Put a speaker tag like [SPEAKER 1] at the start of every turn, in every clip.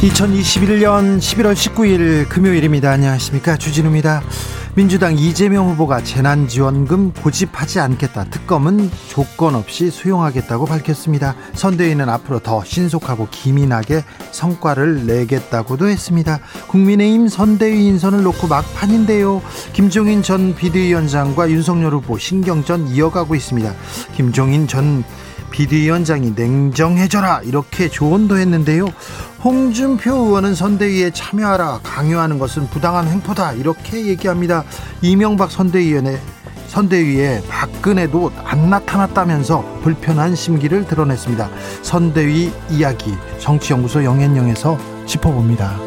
[SPEAKER 1] 2021년 11월 19일 금요일입니다. 안녕하십니까. 주진우입니다. 민주당 이재명 후보가 재난지원금 고집하지 않겠다. 특검은 조건 없이 수용하겠다고 밝혔습니다. 선대위는 앞으로 더 신속하고 기민하게 성과를 내겠다고도 했습니다. 국민의힘 선대위 인선을 놓고 막판인데요. 김종인 전 비대위원장과 윤석열 후보 신경전 이어가고 있습니다. 김종인 전 비대위원장이 냉정해져라 이렇게 조언도 했는데요. 홍준표 의원은 선대위에 참여하라 강요하는 것은 부당한 횡포다 이렇게 얘기합니다. 이명박 선대위원회 선대위에 박근혜도 안 나타났다면서 불편한 심기를 드러냈습니다. 선대위 이야기 정치연구소 영앤영에서 짚어봅니다.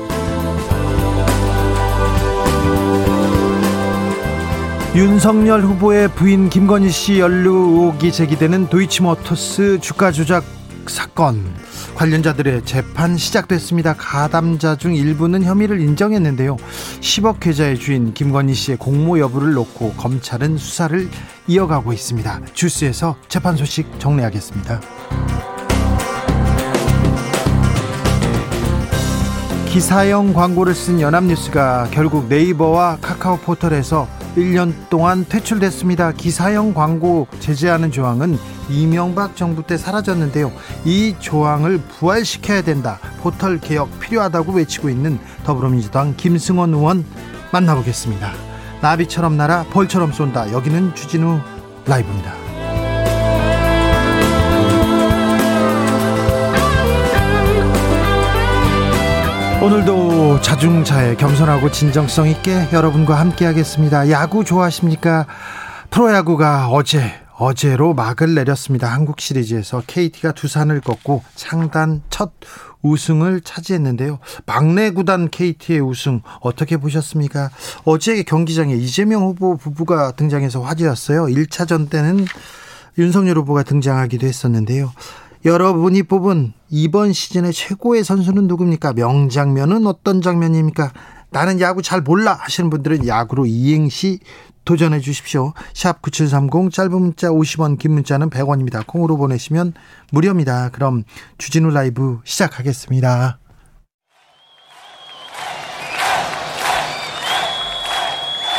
[SPEAKER 1] 윤석열 후보의 부인 김건희 씨 연루 의혹이 제기되는 도이치모터스 주가 조작 사건 관련자들의 재판 시작됐습니다. 가담자 중 일부는 혐의를 인정했는데요. 10억 계좌의 주인 김건희 씨의 공모 여부를 놓고 검찰은 수사를 이어가고 있습니다. 주스에서 재판 소식 정리하겠습니다. 기사형 광고를 쓴 연합뉴스가 결국 네이버와 카카오 포털에서 1년 동안 퇴출됐습니다. 기사형 광고 제재하는 조항은 이명박 정부 때 사라졌는데요. 이 조항을 부활시켜야 된다. 포털 개혁 필요하다고 외치고 있는 더불어민주당 김승원 의원 만나보겠습니다. 나비처럼 날아 벌처럼 쏜다. 여기는 주진우 라이브입니다. 오늘도 자중차에 겸손하고 진정성 있게 여러분과 함께 하겠습니다. 야구 좋아하십니까? 프로야구가 어제 어제로 막을 내렸습니다. 한국 시리즈에서 KT가 두산을 꺾고 창단 첫 우승을 차지했는데요. 막내 구단 KT의 우승 어떻게 보셨습니까? 어제 경기장에 이재명 후보 부부가 등장해서 화제였어요. 1차전 때는 윤석열 후보가 등장하기도 했었는데요. 여러분이 뽑은 이번 시즌의 최고의 선수는 누굽니까? 명장면은 어떤 장면입니까? 나는 야구 잘 몰라 하시는 분들은 야구로 이행시 도전해 주십시오. 샵 9730 짧은 문자 50원 긴 문자는 100원입니다. 콩으로 보내시면 무료입니다. 그럼 주진우 라이브 시작하겠습니다.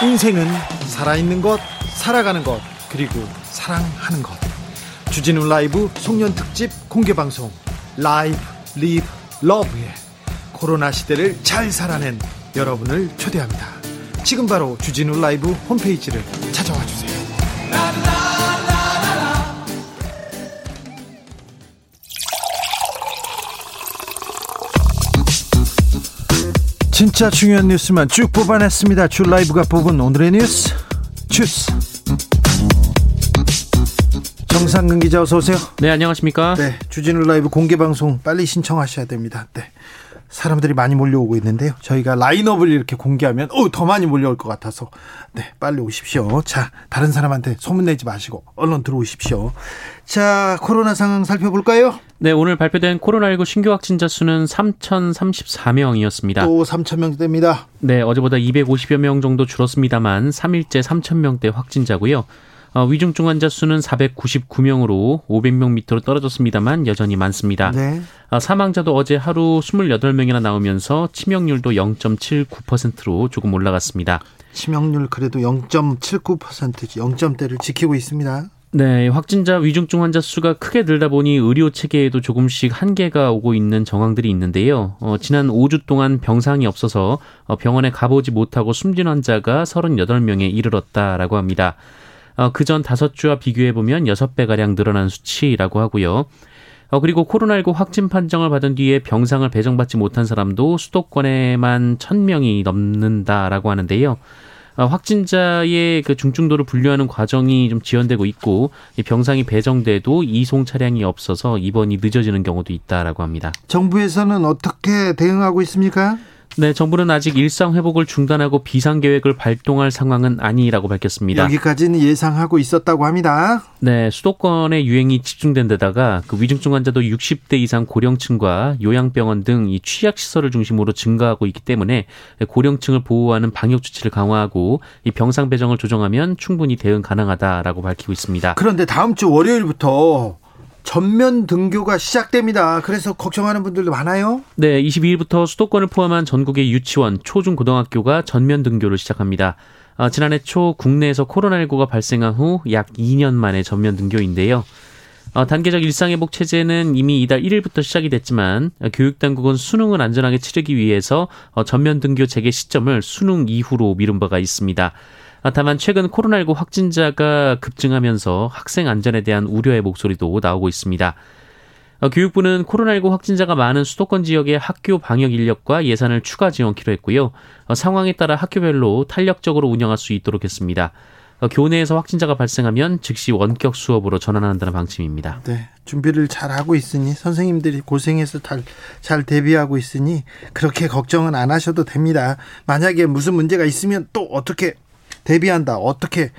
[SPEAKER 1] 인생은 살아있는 것, 살아가는 것, 그리고 사랑하는 것. 주진우 라이브 송년 특집 공개 방송 Live Live Love의 코로나 시대를 잘 살아낸 여러분을 초대합니다. 지금 바로 주진우 라이브 홈페이지를 찾아와 주세요. 진짜 중요한 뉴스만 쭉 뽑아냈습니다. 주 라이브가 뽑은 오늘의 뉴스 주스. 정상근 기자 어서 오세요.
[SPEAKER 2] 네, 안녕하십니까?
[SPEAKER 1] 네, 주진우 라이브 공개 방송 빨리 신청하셔야 됩니다. 네. 사람들이 많이 몰려오고 있는데요. 저희가 라인업을 이렇게 공개하면 어, 더 많이 몰려올 것 같아서 네, 빨리 오십시오. 자, 다른 사람한테 소문내지 마시고 얼른 들어오십시오. 자, 코로나 상황 살펴볼까요?
[SPEAKER 2] 네, 오늘 발표된 코로나19 신규 확진자 수는 3,034명이었습니다.
[SPEAKER 1] 또 3,000명대입니다.
[SPEAKER 2] 네, 어제보다 250여 명 정도 줄었습니다만 3일째 3,000명대 확진자고요. 어, 위중증 환자 수는 499명으로 500명 밑으로 떨어졌습니다만 여전히 많습니다. 네. 어, 사망자도 어제 하루 28명이나 나오면서 치명률도 0.79%로 조금 올라갔습니다.
[SPEAKER 1] 치명률 그래도 0.79% 0점대를 지키고 있습니다.
[SPEAKER 2] 네, 확진자 위중증 환자 수가 크게 늘다 보니 의료 체계에도 조금씩 한계가 오고 있는 정황들이 있는데요. 어, 지난 5주 동안 병상이 없어서 어, 병원에 가보지 못하고 숨진 환자가 38명에 이르렀다라고 합니다. 어, 그전 다섯 주와 비교해 보면 여섯 배 가량 늘어난 수치라고 하고요. 어, 그리고 코로나19 확진 판정을 받은 뒤에 병상을 배정받지 못한 사람도 수도권에만 천명이 넘는다라고 하는데요. 어, 확진자의 그 중증도를 분류하는 과정이 좀 지연되고 있고 병상이 배정돼도 이송 차량이 없어서 입원이 늦어지는 경우도 있다라고 합니다.
[SPEAKER 1] 정부에서는 어떻게 대응하고 있습니까?
[SPEAKER 2] 네, 정부는 아직 일상 회복을 중단하고 비상 계획을 발동할 상황은 아니라고 밝혔습니다.
[SPEAKER 1] 여기까지는 예상하고 있었다고 합니다.
[SPEAKER 2] 네, 수도권의 유행이 집중된 데다가 그 위중증 환자도 60대 이상 고령층과 요양병원 등 이 취약 시설을 중심으로 증가하고 있기 때문에 고령층을 보호하는 방역 조치를 강화하고 이 병상 배정을 조정하면 충분히 대응 가능하다라고 밝히고 있습니다.
[SPEAKER 1] 그런데 다음 주 월요일부터 전면 등교가 시작됩니다. 그래서 걱정하는 분들도 많아요.
[SPEAKER 2] 네, 22일부터 수도권을 포함한 전국의 유치원, 초중 고등학교가 전면 등교를 시작합니다. 어, 지난해 초 국내에서 코로나19가 발생한 후 약 2년 만에 전면 등교인데요. 어, 단계적 일상회복 체제는 이미 이달 1일부터 시작이 됐지만 어, 교육당국은 수능을 안전하게 치르기 위해서 어, 전면 등교 재개 시점을 수능 이후로 미룬 바가 있습니다. 아, 다만 최근 코로나19 확진자가 급증하면서 학생 안전에 대한 우려의 목소리도 나오고 있습니다. 어, 교육부는 코로나19 확진자가 많은 수도권 지역의 학교 방역 인력과 예산을 추가 지원키로 했고요. 어, 상황에 따라 학교별로 탄력적으로 운영할 수 있도록 했습니다. 어, 교내에서 확진자가 발생하면 즉시 원격 수업으로 전환한다는 방침입니다.
[SPEAKER 1] 네, 준비를 잘 하고 있으니 선생님들이 고생해서 잘, 잘 대비하고 있으니 그렇게 걱정은 안 하셔도 됩니다. 만약에 무슨 문제가 있으면 또 어떻게 대비한다. 어떻게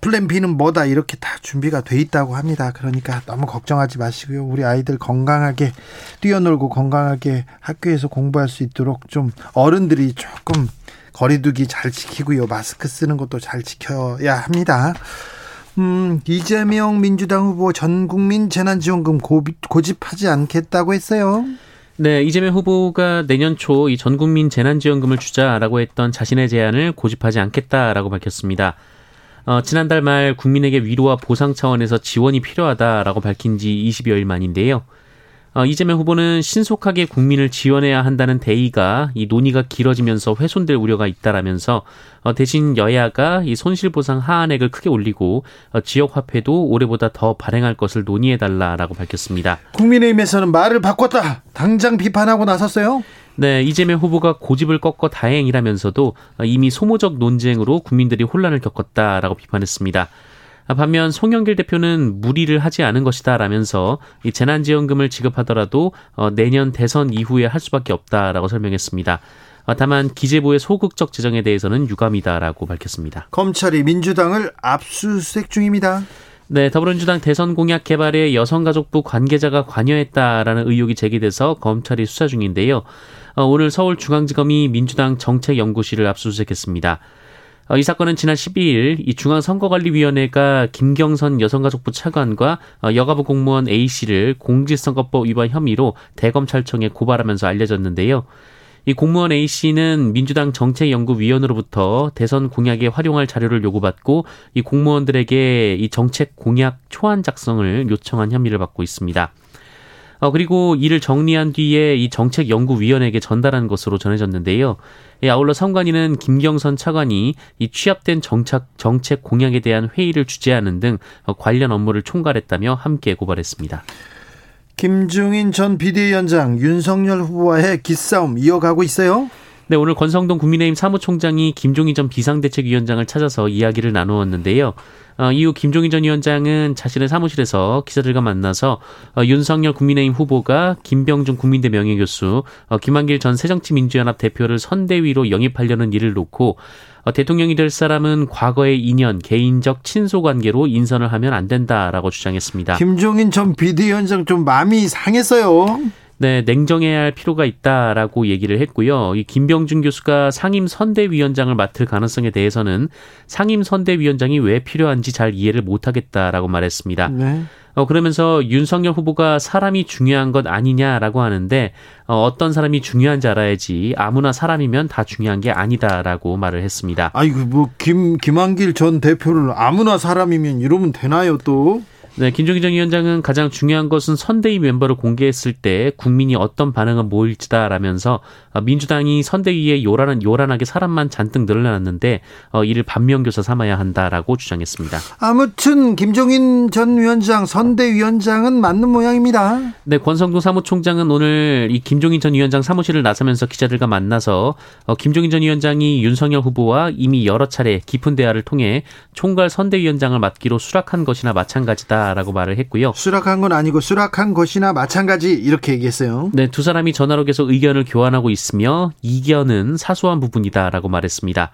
[SPEAKER 1] 플랜 B는 뭐다 이렇게 다 준비가 돼 있다고 합니다. 그러니까 너무 걱정하지 마시고요. 우리 아이들 건강하게 뛰어놀고 건강하게 학교에서 공부할 수 있도록 좀 어른들이 조금 거리두기 잘 지키고요. 마스크 쓰는 것도 잘 지켜야 합니다. 음, 이재명 민주당 후보 전 국민 재난지원금 고집하지 않겠다고 했어요.
[SPEAKER 2] 네, 이재명 후보가 내년 초 이 전국민 재난지원금을 주자라고 했던 자신의 제안을 고집하지 않겠다라고 밝혔습니다. 어, 지난달 말 국민에게 위로와 보상 차원에서 지원이 필요하다라고 밝힌 지 20여일 만인데요. 어, 이재명 후보는 신속하게 국민을 지원해야 한다는 대의가 이 논의가 길어지면서 훼손될 우려가 있다라면서 어, 대신 여야가 이 손실보상 하한액을 크게 올리고 어, 지역 화폐도 올해보다 더 발행할 것을 논의해달라라고 밝혔습니다.
[SPEAKER 1] 국민의힘에서는 말을 바꿨다. 당장 비판하고 나섰어요.
[SPEAKER 2] 네, 이재명 후보가 고집을 꺾어 다행이라면서도 이미 소모적 논쟁으로 국민들이 혼란을 겪었다라고 비판했습니다. 반면 송영길 대표는 무리를 하지 않은 것이다라면서 이 재난지원금을 지급하더라도 어, 내년 대선 이후에 할 수밖에 없다라고 설명했습니다. 어, 다만 기재부의 소극적 재정에 대해서는 유감이다라고 밝혔습니다.
[SPEAKER 1] 검찰이 민주당을 압수수색 중입니다.
[SPEAKER 2] 네, 더불어민주당 대선 공약 개발에 여성가족부 관계자가 관여했다라는 의혹이 제기돼서 검찰이 수사 중인데요. 어, 오늘 서울중앙지검이 민주당 정책연구실을 압수수색했습니다. 어, 이 사건은 지난 12일 이 중앙선거관리위원회가 김경선 여성가족부 차관과 어, 여가부 공무원 A 씨를 공직선거법 위반 혐의로 대검찰청에 고발하면서 알려졌는데요. 이 공무원 A 씨는 민주당 정책연구위원으로부터 대선 공약에 활용할 자료를 요구받고 이 공무원들에게 이 정책 공약 초안 작성을 요청한 혐의를 받고 있습니다. 어, 그리고 이를 정리한 뒤에 이 정책연구위원회에게 전달한 것으로 전해졌는데요. 예, 아울러 선관위는 김경선 차관이 이 취합된 정책, 정책 공약에 대한 회의를 주재하는 등 어, 관련 업무를 총괄했다며 함께 고발했습니다.
[SPEAKER 1] 김중인 전 비대위원장 윤석열 후보와의 기싸움 이어가고 있어요?
[SPEAKER 2] 네, 오늘 권성동 국민의힘 사무총장이 김종인 전 비상대책위원장을 찾아서 이야기를 나누었는데요. 어, 이후 김종인 전 위원장은 자신의 사무실에서 기자들과 만나서 어, 윤석열 국민의힘 후보가 김병준 국민대 명예교수, 어, 김한길 전 새정치민주연합 대표를 선대위로 영입하려는 일을 놓고 어, 대통령이 될 사람은 과거의 인연, 개인적 친소 관계로 인선을 하면 안 된다라고 주장했습니다.
[SPEAKER 1] 김종인 전 비대위원장 좀 마음이 상했어요.
[SPEAKER 2] 네, 냉정해야 할 필요가 있다라고 얘기를 했고요. 이 김병준 교수가 상임 선대위원장을 맡을 가능성에 대해서는 상임 선대위원장이 왜 필요한지 잘 이해를 못하겠다라고 말했습니다. 네. 어, 그러면서 윤석열 후보가 사람이 중요한 것 아니냐라고 하는데 어, 어떤 사람이 중요한지 알아야지 아무나 사람이면 다 중요한 게 아니다라고 말을 했습니다.
[SPEAKER 1] 아이고 뭐김 김한길 전 대표를 아무나 사람이면 이러면 되나요 또?
[SPEAKER 2] 네, 김종인 전 위원장은 가장 중요한 것은 선대위 멤버를 공개했을 때 국민이 어떤 반응을 보일지다라면서 어, 민주당이 선대위에 요란한 요란하게 사람만 잔뜩 늘어났는데 어, 이를 반면교사 삼아야 한다라고 주장했습니다.
[SPEAKER 1] 아무튼 김종인 전 위원장 선대위원장은 맞는 모양입니다.
[SPEAKER 2] 네, 권성동 사무총장은 오늘 이 김종인 전 위원장 사무실을 나서면서 기자들과 만나서 어, 김종인 전 위원장이 윤석열 후보와 이미 여러 차례 깊은 대화를 통해 총괄 선대위원장을 맡기로 수락한 것이나 마찬가지다. 라고 말을 했고요.
[SPEAKER 1] 수락한 건 아니고 수락한 것이나 마찬가지 이렇게 얘기했어요.
[SPEAKER 2] 네, 두 사람이 전화로 계속 의견을 교환하고 있으며 이견은 사소한 부분이다라고 말했습니다.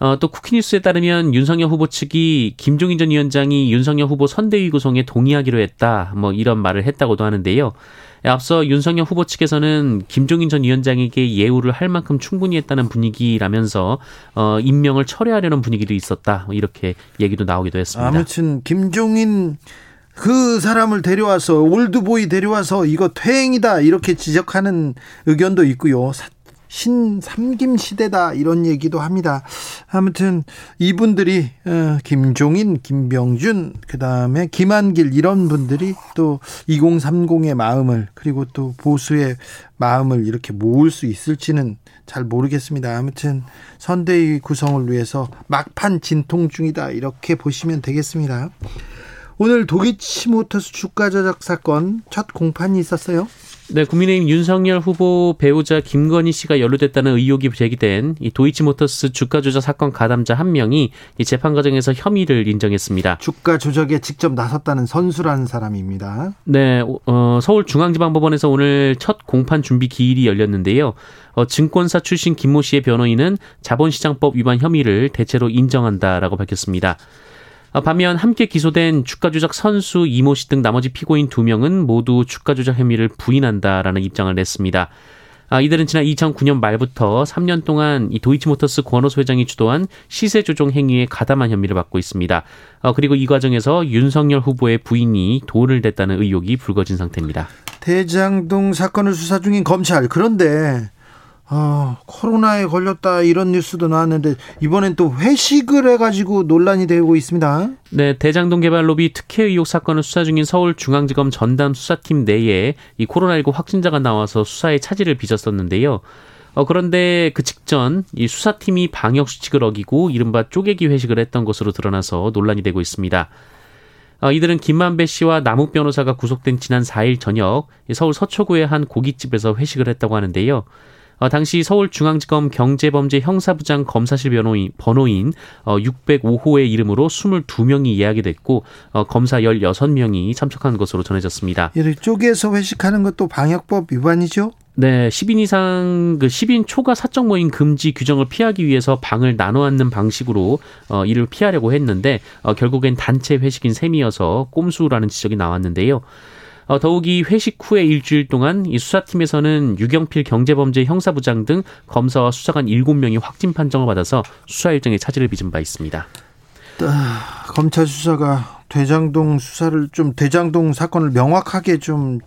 [SPEAKER 2] 어, 또 쿠키뉴스에 따르면 윤석열 후보 측이 김종인 전 위원장이 윤석열 후보 선대위 구성에 동의하기로 했다. 뭐 이런 말을 했다고도 하는데요. 앞서 윤석열 후보 측에서는 김종인 전 위원장에게 예우를 할 만큼 충분히 했다는 분위기라면서 어, 임명을 철회하려는 분위기도 있었다. 뭐 이렇게 얘기도 나오기도 했습니다.
[SPEAKER 1] 아무튼 김종인 그 사람을 데려와서 올드보이 데려와서 이거 퇴행이다 이렇게 지적하는 의견도 있고요. 신삼김 시대다 이런 얘기도 합니다. 아무튼 이분들이 어, 김종인, 김병준, 그다음에 김한길 이런 분들이 또 2030의 마음을 그리고 또 보수의 마음을 이렇게 모을 수 있을지는 잘 모르겠습니다. 아무튼 선대위 구성을 위해서 막판 진통 중이다 이렇게 보시면 되겠습니다. 오늘 도기치 모터스 주가 조작 사건 첫 공판이 있었어요.
[SPEAKER 2] 네, 국민의힘 윤석열 후보 배우자 김건희 씨가 연루됐다는 의혹이 제기된 이 도이치모터스 주가 조작 사건 가담자 한 명이 이 재판 과정에서 혐의를 인정했습니다.
[SPEAKER 1] 주가 조작에 직접 나섰다는 선수라는 사람입니다.
[SPEAKER 2] 네, 어, 서울중앙지방법원에서 오늘 첫 공판 준비 기일이 열렸는데요. 어, 증권사 출신 김모 씨의 변호인은 자본시장법 위반 혐의를 대체로 인정한다라고 밝혔습니다. 어, 반면 함께 기소된 주가 조작 선수 이모 씨 등 나머지 피고인 두 명은 모두 주가 조작 혐의를 부인한다라는 입장을 냈습니다. 아, 이들은 지난 2009년 말부터 3년 동안 이 도이치모터스 권호수 회장이 주도한 시세 조종 행위에 가담한 혐의를 받고 있습니다. 어, 그리고 이 과정에서 윤석열 후보의 부인이 돈을 댔다는 의혹이 불거진 상태입니다.
[SPEAKER 1] 대장동 사건을 수사 중인 검찰 그런데 아, 코로나에 걸렸다 이런 뉴스도 나왔는데 이번엔 또 회식을 해가지고 논란이 되고 있습니다.
[SPEAKER 2] 네, 대장동 개발 로비 특혜 의혹 사건을 수사 중인 서울중앙지검 전담 수사팀 내에 이 코로나19 확진자가 나와서 수사에 차질을 빚었었는데요. 어, 그런데 그 직전 이 수사팀이 방역 수칙을 어기고 이른바 쪼개기 회식을 했던 것으로 드러나서 논란이 되고 있습니다. 어, 이들은 김만배 씨와 남욱 변호사가 구속된 지난 4일 저녁 서울 서초구의 한 고깃집에서 회식을 했다고 하는데요. 어, 당시 서울중앙지검 경제범죄 형사부장 검사실 변호인, 번호인 어, 605호의 이름으로 22명이 예약이 됐고 어, 검사 16명이 참석한 것으로 전해졌습니다.
[SPEAKER 1] 이를 쪼개서 회식하는 것도 방역법 위반이죠?
[SPEAKER 2] 네, 10인 이상 그 10인 초과 사적 모임 금지 규정을 피하기 위해서 방을 나눠 앉는 방식으로 어 이를 피하려고 했는데 어 결국엔 단체 회식인 셈이어서 꼼수라는 지적이 나왔는데요. 어, 더욱이 회식 후에 일주일 동안 이 수사팀에서는 유경필 경제범죄 형사부장 등 검사와 수사관 7명이 확진 판정을 받아서 수사 일정에 차질을 빚은 바 있습니다.
[SPEAKER 1] 아, 검찰 수사가 대장동 수사를 좀 대장동 사건을 명확하게 좀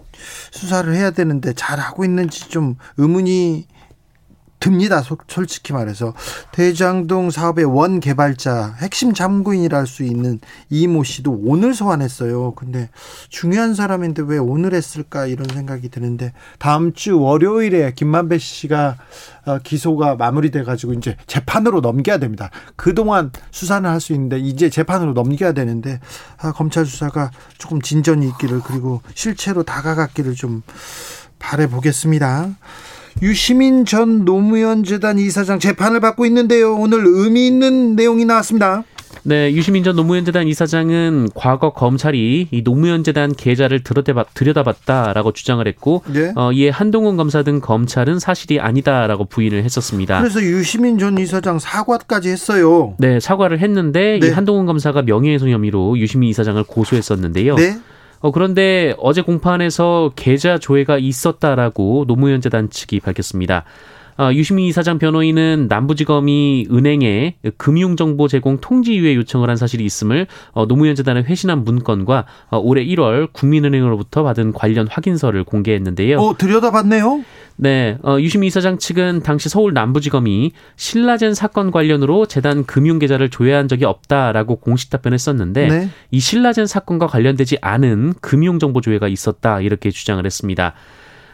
[SPEAKER 1] 수사를 해야 되는데 잘 하고 있는지 좀 의문이 듭니다. 솔직히 말해서 대장동 사업의 원 개발자 핵심 참고인이라 할 수 있는 이모 씨도 오늘 소환했어요. 근데 중요한 사람인데 왜 오늘 했을까 이런 생각이 드는데 다음 주 월요일에 김만배 씨가 어, 기소가 마무리돼 가지고 이제 재판으로 넘겨야 됩니다. 그동안 수사는 할 수 있는데 이제 재판으로 넘겨야 되는데 아, 검찰 수사가 조금 진전이 있기를 그리고 실체로 다가갔기를 좀 바래 보겠습니다. 유시민 전 노무현 재단 이사장 재판을 받고 있는데요. 오늘 의미 있는 내용이 나왔습니다.
[SPEAKER 2] 네, 유시민 전 노무현 재단 이사장은 과거 검찰이 이 노무현 재단 계좌를 들여다봤다라고 주장을 했고, 네. 어, 이에 한동훈 검사 등 검찰은 사실이 아니다라고 부인을 했었습니다.
[SPEAKER 1] 그래서 유시민 전 이사장 사과까지 했어요.
[SPEAKER 2] 네, 사과를 했는데 네. 이 한동훈 검사가 명예훼손 혐의로 유시민 이사장을 고소했었는데요. 네. 어, 그런데 어제 공판에서 계좌 조회가 있었다라고 노무현 재단 측이 밝혔습니다. 어, 유시민 이사장 변호인은 남부지검이 은행에 금융정보 제공 통지유예 요청을 한 사실이 있음을 어, 노무현 재단에 회신한 문건과 어, 올해 1월 국민은행으로부터 받은 관련 확인서를 공개했는데요.
[SPEAKER 1] 어, 들여다봤네요.
[SPEAKER 2] 네, 어, 유시민 이사장 측은 당시 서울 남부지검이 신라젠 사건 관련으로 재단 금융 계좌를 조회한 적이 없다라고 공식 답변했었는데 네. 이 신라젠 사건과 관련되지 않은 금융 정보 조회가 있었다 이렇게 주장을 했습니다.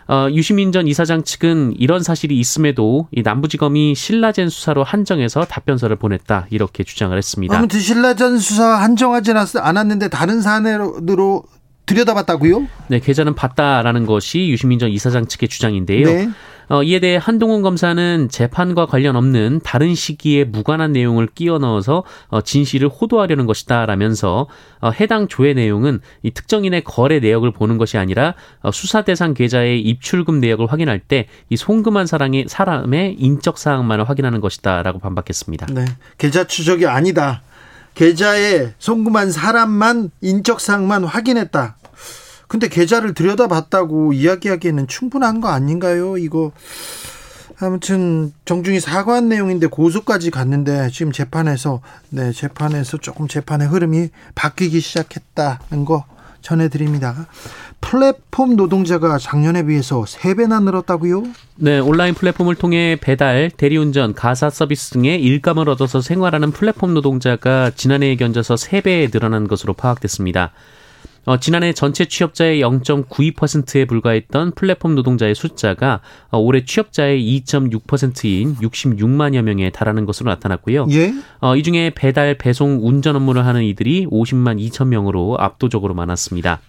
[SPEAKER 2] 어, 유시민 전 이사장 측은 이런 사실이 있음에도 이 남부지검이 신라젠 수사로 한정해서 답변서를 보냈다 이렇게 주장을 했습니다.
[SPEAKER 1] 아무튼 신라젠 수사 한정하지 않았는데 다른 사안으로 들여다봤다고요?
[SPEAKER 2] 네, 계좌는 봤다라는 것이 유시민 전 이사장 측의 주장인데요. 네. 어, 이에 대해 한동훈 검사는 재판과 관련 없는 다른 시기에 무관한 내용을 끼워 넣어서 어, 진실을 호도하려는 것이다라면서 어, 해당 조회 내용은 이 특정인의 거래 내역을 보는 것이 아니라 어, 수사 대상 계좌의 입출금 내역을 확인할 때 이 송금한 사람의 사람의 인적 사항만을 확인하는 것이다라고 반박했습니다.
[SPEAKER 1] 네, 계좌 추적이 아니다. 계좌에 송금한 사람만 인적 사항만 확인했다. 근데 계좌를 들여다봤다고 이야기하기에는 충분한 거 아닌가요? 이거 아무튼 정중히 사과한 내용인데 고소까지 갔는데 지금 재판에서 네 재판에서 조금 재판의 흐름이 바뀌기 시작했다는 거 전해드립니다. 플랫폼 노동자가 작년에 비해서 3배나 늘었다고요?
[SPEAKER 2] 네, 온라인 플랫폼을 통해 배달, 대리운전, 가사 서비스 등의 일감을 얻어서 생활하는 플랫폼 노동자가 지난해에 견져서 3배 늘어난 것으로 파악됐습니다. 어, 지난해 전체 취업자의 0.92%에 불과했던 플랫폼 노동자의 숫자가 어, 올해 취업자의 2.6%인 66만여 명에 달하는 것으로 나타났고요. 예? 어, 이 중에 배달, 배송, 운전 업무를 하는 이들이 50만 2천 명으로 압도적으로 많았습니다.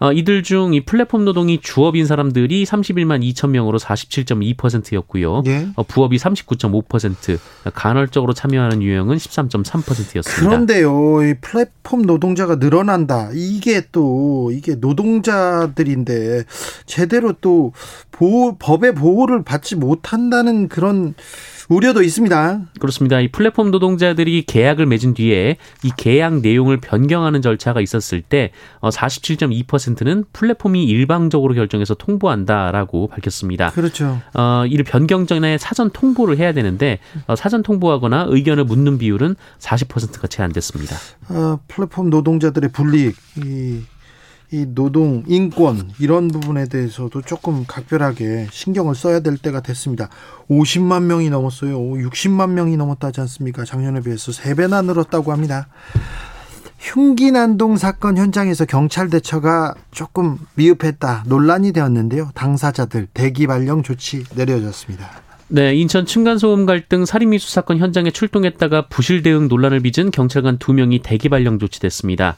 [SPEAKER 2] 어, 이들 중 이 플랫폼 노동이 주업인 사람들이 31만 2천 명으로 47.2%였고요. 예? 어, 부업이 39.5%, 간헐적으로 참여하는 유형은 13.3%였습니다.
[SPEAKER 1] 그런데요, 이 플랫폼 노동자가 늘어난다. 이게 또 이게 노동자들인데 제대로 또 보호, 법의 보호를 받지 못한다는 그런 우려도 있습니다.
[SPEAKER 2] 그렇습니다. 이 플랫폼 노동자들이 계약을 맺은 뒤에 이 계약 내용을 변경하는 절차가 있었을 때 47.2%는 어, 플랫폼이 일방적으로 결정해서 통보한다라고 밝혔습니다.
[SPEAKER 1] 그렇죠.
[SPEAKER 2] 어, 이를 변경 전에 사전 통보를 해야 되는데 어, 사전 통보하거나 의견을 묻는 비율은 40%가 채 안 됐습니다.
[SPEAKER 1] 어, 플랫폼 노동자들의 불이익, 이 이 노동, 인권 이런 부분에 대해서도 조금 각별하게 신경을 써야 될 때가 됐습니다. 50만 명이 넘었어요. 60만 명이 넘었다지 않습니까? 작년에 비해서 3배나 늘었다고 합니다. 흉기 난동 사건 현장에서 경찰 대처가 조금 미흡했다 논란이 되었는데요. 당사자들 대기 발령 조치 내려졌습니다.
[SPEAKER 2] 네, 인천 층간소음 갈등 살인미수 사건 현장에 출동했다가 부실 대응 논란을 빚은 경찰관 2명이 대기 발령 조치됐습니다.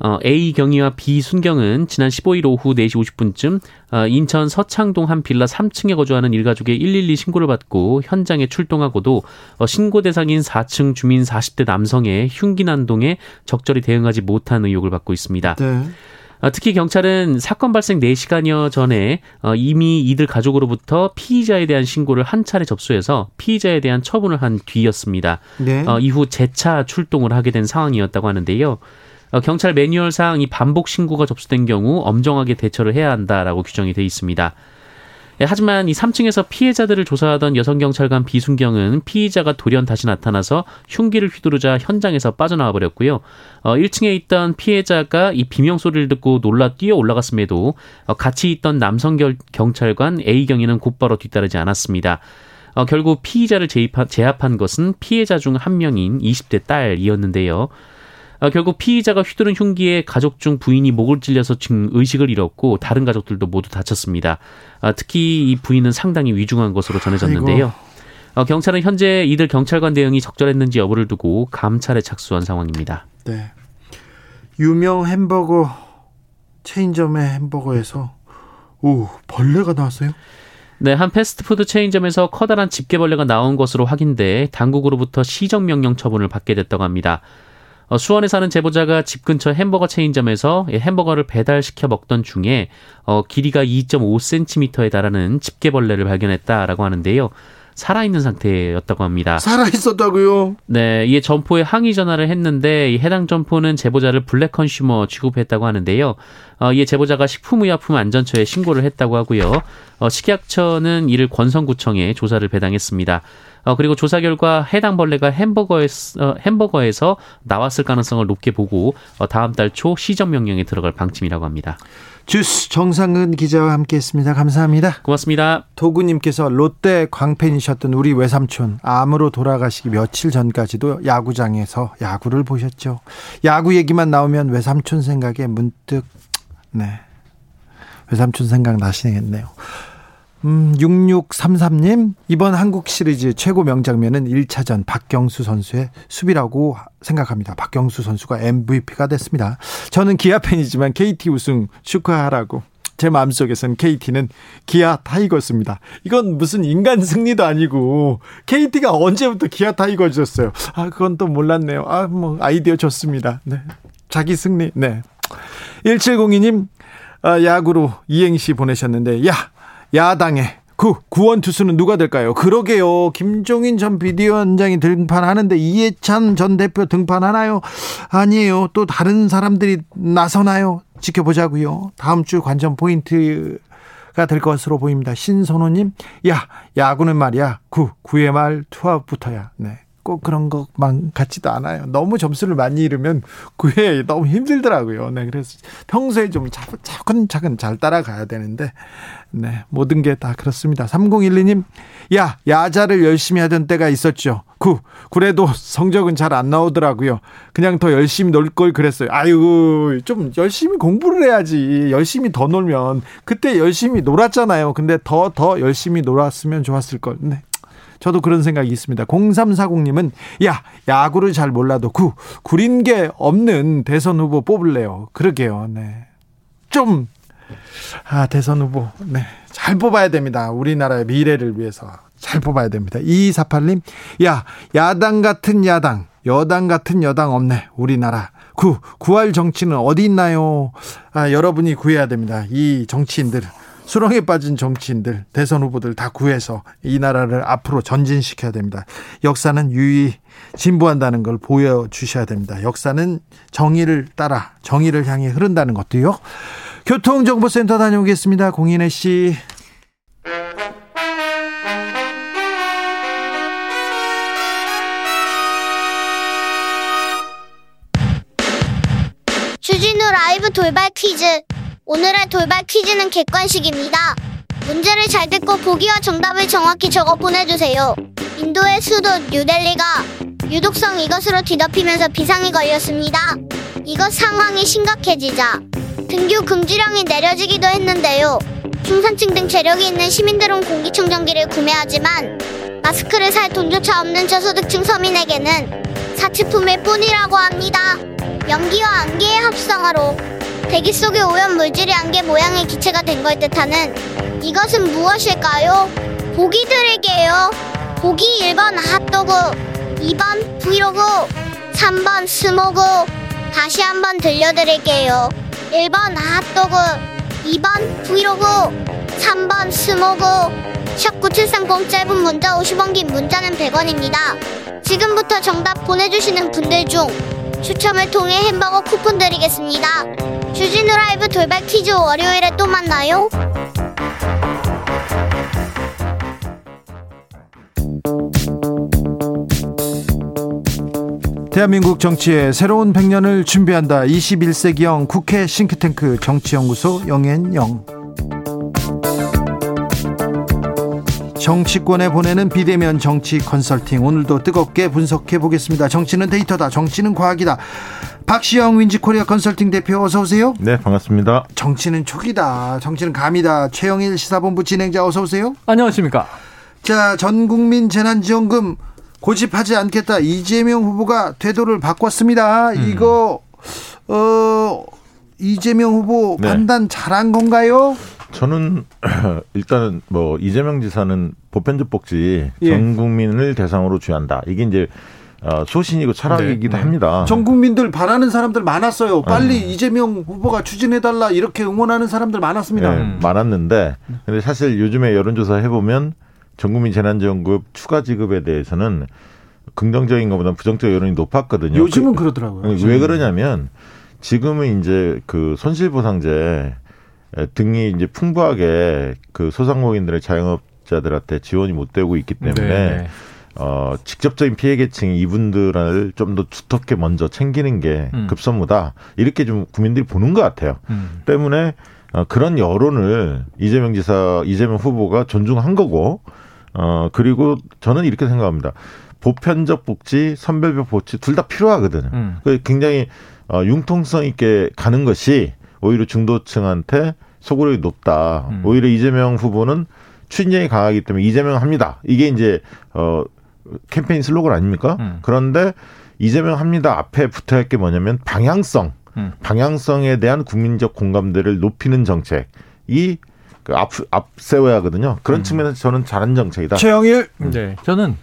[SPEAKER 2] 어, A 경위와 B 순경은 지난 15일 오후 4시 50분쯤 어, 인천 서창동 한 빌라 3층에 거주하는 일가족의 112 신고를 받고 현장에 출동하고도 어, 신고 대상인 4층 주민 40대 남성의 흉기 난동에 적절히 대응하지 못한 의혹을 받고 있습니다. 네. 어, 특히 경찰은 사건 발생 4시간여 전에 어, 이미 이들 가족으로부터 피의자에 대한 신고를 한 차례 접수해서 피의자에 대한 처분을 한 뒤였습니다. 네. 어, 이후 재차 출동을 하게 된 상황이었다고 하는데요. 어, 경찰 매뉴얼상 이 반복 신고가 접수된 경우 엄정하게 대처를 해야 한다라고 규정이 돼 있습니다. 예, 하지만 이 3층에서 피해자들을 조사하던 여성 경찰관 비순경은 피의자가 돌연 다시 나타나서 흉기를 휘두르자 현장에서 빠져나와 버렸고요. 어, 1층에 있던 피해자가 이 비명 소리를 듣고 놀라 뛰어 올라갔음에도 어, 같이 있던 남성 경찰관 A 경위는 곧바로 뒤따르지 않았습니다. 어, 결국 피의자를 제압한 것은 피해자 중 한 명인 20대 딸이었는데요. 아, 결국 피의자가 휘두른 흉기에 가족 중 부인이 목을 찔려서 의식을 잃었고 다른 가족들도 모두 다쳤습니다. 아, 특히 이 부인은 상당히 위중한 것으로 전해졌는데요. 어, 경찰은 현재 이들 경찰관 대응이 적절했는지 여부를 두고 감찰에 착수한 상황입니다.
[SPEAKER 1] 네. 유명 햄버거 체인점의 햄버거에서 오 벌레가 나왔어요?
[SPEAKER 2] 네, 한 패스트푸드 체인점에서 커다란 집게벌레가 나온 것으로 확인돼 당국으로부터 시정명령 처분을 받게 됐다고 합니다. 어, 수원에 사는 제보자가 집 근처 햄버거 체인점에서 햄버거를 배달시켜 먹던 중에 어, 길이가 2.5cm에 달하는 집게벌레를 발견했다라고 하는데요. 살아있는 상태였다고 합니다.
[SPEAKER 1] 살아있었다고요?
[SPEAKER 2] 네, 이에 점포에 항의 전화를 했는데 해당 점포는 제보자를 블랙 컨슈머 취급했다고 하는데요. 어, 이에 제보자가 식품의약품안전처에 신고를 했다고 하고요. 어, 식약처는 이를 권성구청에 조사를 배당했습니다. 어, 그리고 조사 결과 해당 벌레가 햄버거에서, 어, 햄버거에서 나왔을 가능성을 높게 보고 어, 다음 달 초 시정 명령에 들어갈 방침이라고 합니다.
[SPEAKER 1] 주스 정상은 기자와 함께했습니다. 감사합니다.
[SPEAKER 2] 고맙습니다.
[SPEAKER 1] 도구님께서 롯데 광팬이셨던 우리 외삼촌 암으로 돌아가시기 며칠 전까지도 야구장에서 야구를 보셨죠. 야구 얘기만 나오면 외삼촌 생각에 문득 네 외삼촌 생각 나시겠네요. 음, 6633님, 이번 한국 시리즈 최고 명장면은 1차전 박경수 선수의 수비라고 생각합니다. 박경수 선수가 MVP가 됐습니다. 저는 기아 팬이지만 KT 우승 축하하라고. 제 마음속에선 KT는 기아 타이거스입니다. 이건 무슨 인간 승리도 아니고 KT가 언제부터 기아 타이거즈였어요. 아, 그건 또 몰랐네요. 아, 뭐 아이디어 좋습니다. 네. 자기 승리. 네. 1702님, 아, 야구로 이행시 보내셨는데, 야, 야당의 그 구원 투수는 누가 될까요? 그러게요. 김종인 전 비대위원장이 등판하는데 이해찬 전 대표 등판하나요? 아니에요. 또 다른 사람들이 나서나요? 지켜보자고요. 다음 주 관전 포인트 가 될 것으로 보입니다. 신선호님, 야 야구는 말이야 구 구의 말 투아웃부터야. 네. 꼭 그런 것만 같지도 않아요. 너무 점수를 많이 잃으면 그게 너무 힘들더라고요. 네, 그래서 평소에 좀 차근차근 잘 따라가야 되는데, 네, 모든 게 다 그렇습니다. 3012님, 야, 야자를 열심히 하던 때가 있었죠. 구, 그래도 성적은 잘 안 나오더라고요. 그냥 더 열심히 놀 걸 그랬어요. 아유, 좀 열심히 공부를 해야지. 열심히 더 놀면. 그때 열심히 놀았잖아요. 근데 더, 더 열심히 놀았으면 좋았을 걸. 네. 저도 그런 생각이 있습니다. 0340님은 야 야구를 잘 몰라도 구 구린 게 없는 대선 후보 뽑을래요. 그러게요. 네. 좀 아, 대선 후보. 네. 잘 뽑아야 됩니다. 우리나라의 미래를 위해서 잘 뽑아야 됩니다. 2248님, 야, 야당 같은 야당, 여당 같은 여당 없네. 우리나라. 구, 구할 정치는 어디 있나요? 아, 여러분이 구해야 됩니다. 이 정치인들. 수렁에 빠진 정치인들, 대선 후보들 다 구해서 이 나라를 앞으로 전진시켜야 됩니다. 역사는 유의 진보한다는 걸 보여주셔야 됩니다. 역사는 정의를 따라 정의를 향해 흐른다는 것도요. 교통정보센터 다녀오겠습니다. 공인혜 씨.
[SPEAKER 3] 주진우 라이브 돌발 퀴즈. 오늘의 돌발 퀴즈는 객관식입니다. 문제를 잘 듣고 보기와 정답을 정확히 적어 보내주세요. 인도의 수도 뉴델리가 유독성 이것으로 뒤덮이면서 비상이 걸렸습니다. 이것 상황이 심각해지자 등교 금지령이 내려지기도 했는데요. 중산층 등 재력이 있는 시민들은 공기청정기를 구매하지만 마스크를 살 돈조차 없는 저소득층 서민에게는 사치품일 뿐이라고 합니다. 연기와 안개의 합성어로 대기 속에 오염 물질이 안개 모양의 기체가 된 걸 뜻하는 이것은 무엇일까요? 보기 드릴게요. 보기 1번 핫도그, 2번 브이로그, 3번 스모그. 다시 한번 들려드릴게요. 1번 핫도그, 2번 브이로그, 3번 스모그. 샵9730 짧은 문자 50원 긴 문자는 100원입니다. 지금부터 정답 보내주시는 분들 중 추첨을 통해 햄버거 쿠폰 드리겠습니다. 주진우 라이브 돌발 퀴즈 월요일에 또 만나요.
[SPEAKER 1] 대한민국 정치의 새로운 100년을 준비한다. 21세기형 국회 싱크탱크 정치연구소 영앤영. 정치권에 보내는 비대면 정치 컨설팅 오늘도 뜨겁게 분석해 보겠습니다. 정치는 데이터다. 정치는 과학이다. 박시영 윈지코리아 컨설팅 대표 어서 오세요.
[SPEAKER 4] 네, 반갑습니다.
[SPEAKER 1] 정치는 촉이다. 정치는 감이다. 최영일 시사본부 진행자 어서 오세요.
[SPEAKER 5] 안녕하십니까.
[SPEAKER 1] 자, 전 국민 재난지원금 고집하지 않겠다. 이재명 후보가 태도를 바꿨습니다. 음. 이거 어 이재명 후보 네. 판단 잘한 건가요?
[SPEAKER 4] 저는 일단은 뭐 이재명 지사는 보편적 복지 예. 전 국민을 대상으로 주한다. 이게 이제 어, 소신이고 철학이기도 네, 네. 합니다.
[SPEAKER 1] 전 국민들 바라는 사람들 많았어요. 빨리 네. 이재명 후보가 추진해달라 이렇게 응원하는 사람들 많았습니다. 네,
[SPEAKER 4] 음. 많았는데, 근데 사실 요즘에 여론조사 해보면 전 국민 재난지원금 추가 지급에 대해서는 긍정적인 것보다 부정적 여론이 높았거든요.
[SPEAKER 1] 요즘은 그, 그러더라고요.
[SPEAKER 4] 왜 그러냐면 지금은 이제 그 손실보상제 등이 이제 풍부하게 그 소상공인들의 자영업자들한테 지원이 못 되고 있기 때문에 네. 어, 직접적인 피해 계층이 이분들을 좀 더 두텁게 먼저 챙기는 게 음. 급선무다. 이렇게 좀 국민들이 보는 것 같아요. 음. 때문에 어, 그런 여론을 이재명 지사, 이재명 후보가 존중한 거고, 어, 그리고 저는 이렇게 생각합니다. 보편적 복지, 선별적 복지 둘 다 필요하거든요. 음. 그 굉장히 어, 융통성 있게 가는 것이 오히려 중도층한테 소구력이 높다. 음. 오히려 이재명 후보는 추진력이 강하기 때문에 이재명 합니다. 이게 이제 어 캠페인 슬로건 아닙니까? 음. 그런데 이재명 합니다 앞에 붙어야 할 게 뭐냐면 방향성, 음. 방향성에 대한 국민적 공감대를 높이는 정책이 그 앞, 앞세워야 하거든요. 그런 음. 측면에서 저는 잘한 정책이다.
[SPEAKER 1] 최영일.
[SPEAKER 5] 네. 저는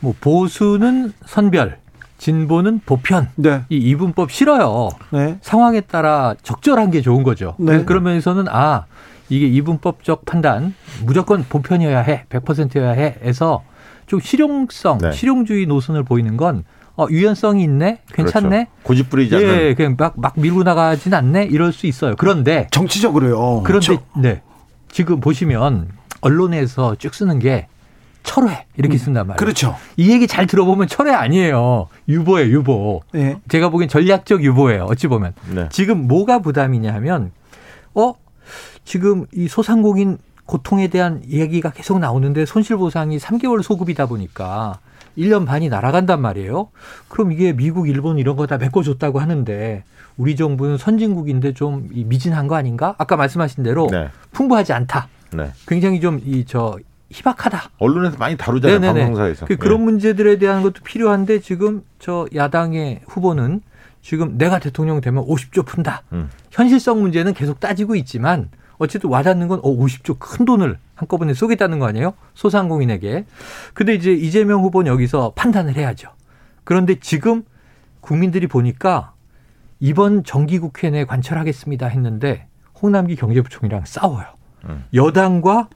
[SPEAKER 5] 뭐 보수는 선별, 진보는 보편. 네. 이 이분법 싫어요. 네. 상황에 따라 적절한 게 좋은 거죠. 네. 그러면서는 아 이게 이분법적 판단 무조건 보편이어야 해, 100%여야 해 해서 좀 실용성, 네. 실용주의 노선을 보이는 건 어, 유연성이 있네? 괜찮네? 그렇죠.
[SPEAKER 4] 고집 부리지 않는.
[SPEAKER 5] 예, 그냥 막, 막 밀고 나가진 않네? 이럴 수 있어요. 그런데.
[SPEAKER 1] 정치적으로요.
[SPEAKER 5] 그런데, 저... 네. 지금 보시면 언론에서 쭉 쓰는 게 철회 이렇게 음, 쓴단 말이에요.
[SPEAKER 1] 그렇죠.
[SPEAKER 5] 이 얘기 잘 들어보면 철회 아니에요. 유보예요, 유보. 네. 제가 보기엔 전략적 유보예요. 어찌 보면. 네. 지금 뭐가 부담이냐 하면 어 지금 이 소상공인 고통에 대한 이야기가 계속 나오는데 손실 보상이 3개월 소급이다 보니까 1년 반이 날아간단 말이에요. 그럼 이게 미국, 일본 이런 거 다 메꿔줬다고 하는데 우리 정부는 선진국인데 좀 미진한 거 아닌가? 아까 말씀하신 대로 네. 풍부하지 않다. 네. 굉장히 좀 이 저 희박하다.
[SPEAKER 4] 언론에서 많이 다루잖아요. 네네네. 방송사에서.
[SPEAKER 5] 그 그런 네. 문제들에 대한 것도 필요한데 지금 저 야당의 후보는 지금 내가 대통령 되면 50조 푼다. 음. 현실성 문제는 계속 따지고 있지만 어쨌든 와닿는 건 어, 50조 큰 돈을 한꺼번에 쏘겠다는 거 아니에요? 소상공인에게. 근데 이제 이재명 후보는 여기서 판단을 해야죠. 그런데 지금 국민들이 보니까 이번 정기국회 내 관철하겠습니다 했는데 홍남기 경제부총리랑 싸워요. 음. 여당과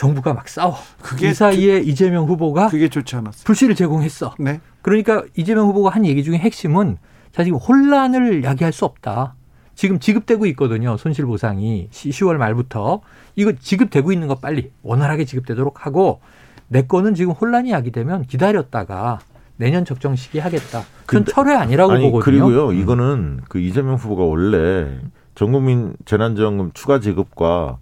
[SPEAKER 5] 정부가 막 싸워. 그게 이 사이에 그, 이재명 후보가
[SPEAKER 1] 그게 좋지 않았어.
[SPEAKER 5] 불씨를 제공했어. 네. 그러니까 이재명 후보가 한 얘기 중에 핵심은 자 지금 혼란을 야기할 수 없다. 지금 지급되고 있거든요. 손실 보상이 10월 말부터 이거 지급되고 있는 거 빨리 원활하게 지급되도록 하고 내 거는 지금 혼란이 야기되면 기다렸다가 내년 적정 시기 하겠다. 그건 철회 아니라고 아니, 보거든요.
[SPEAKER 4] 그리고요. 음. 이거는 그 이재명 후보가 원래 전국민 재난지원금 추가 지급과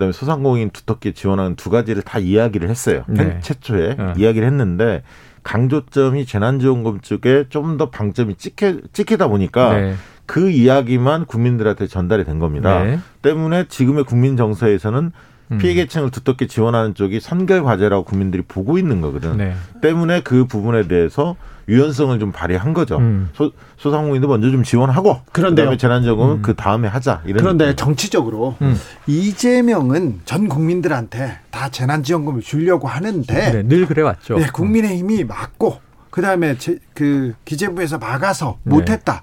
[SPEAKER 4] 그다음에 소상공인 두텁게 지원하는 두 가지를 다 이야기를 했어요. 네. 최초에 네. 이야기를 했는데 강조점이 재난지원금 쪽에 좀 더 방점이 찍혀 찍히다 보니까 네. 그 이야기만 국민들한테 전달이 된 겁니다. 네. 때문에 지금의 국민 정서에서는 음. 피해 계층을 두텁게 지원하는 쪽이 선결 과제라고 국민들이 보고 있는 거거든. 네. 때문에 그 부분에 대해서 유연성을 좀 발휘한 거죠. 음. 소, 소상공인도 먼저 좀 지원하고 그런데 재난적은 음. 그 다음에 하자.
[SPEAKER 1] 이런 그런데 느낌. 정치적으로 음. 이재명은 전 국민들한테 다 재난지원금을 주려고 하는데
[SPEAKER 5] 네, 늘 그래 왔죠.
[SPEAKER 1] 네, 국민의힘이 막고 그다음에 제, 그 기재부에서 막아서 네. 못했다.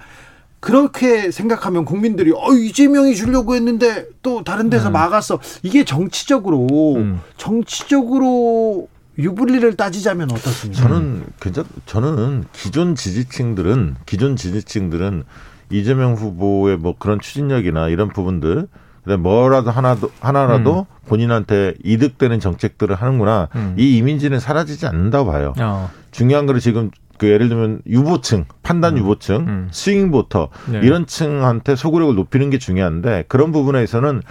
[SPEAKER 1] 그렇게 생각하면 국민들이 어 이재명이 주려고 했는데 또 다른 데서 음. 막았어. 이게 정치적으로 음. 정치적으로 유불리를 따지자면 어떻습니까?
[SPEAKER 4] 저는 괜찮. 저는 기존 지지층들은 기존 지지층들은 이재명 후보의 뭐 그런 추진력이나 이런 부분들 그다음 뭐라도 하나도 하나라도 음. 본인한테 이득되는 정책들을 하는구나. 음. 이 이미지는 사라지지 않는다고 봐요. 어. 중요한 거는 지금 그 예를 들면 유보층, 판단 음. 유보층, 음. swing voter 네. 이런 층한테 소구력을 높이는 게 중요한데 그런 부분에서는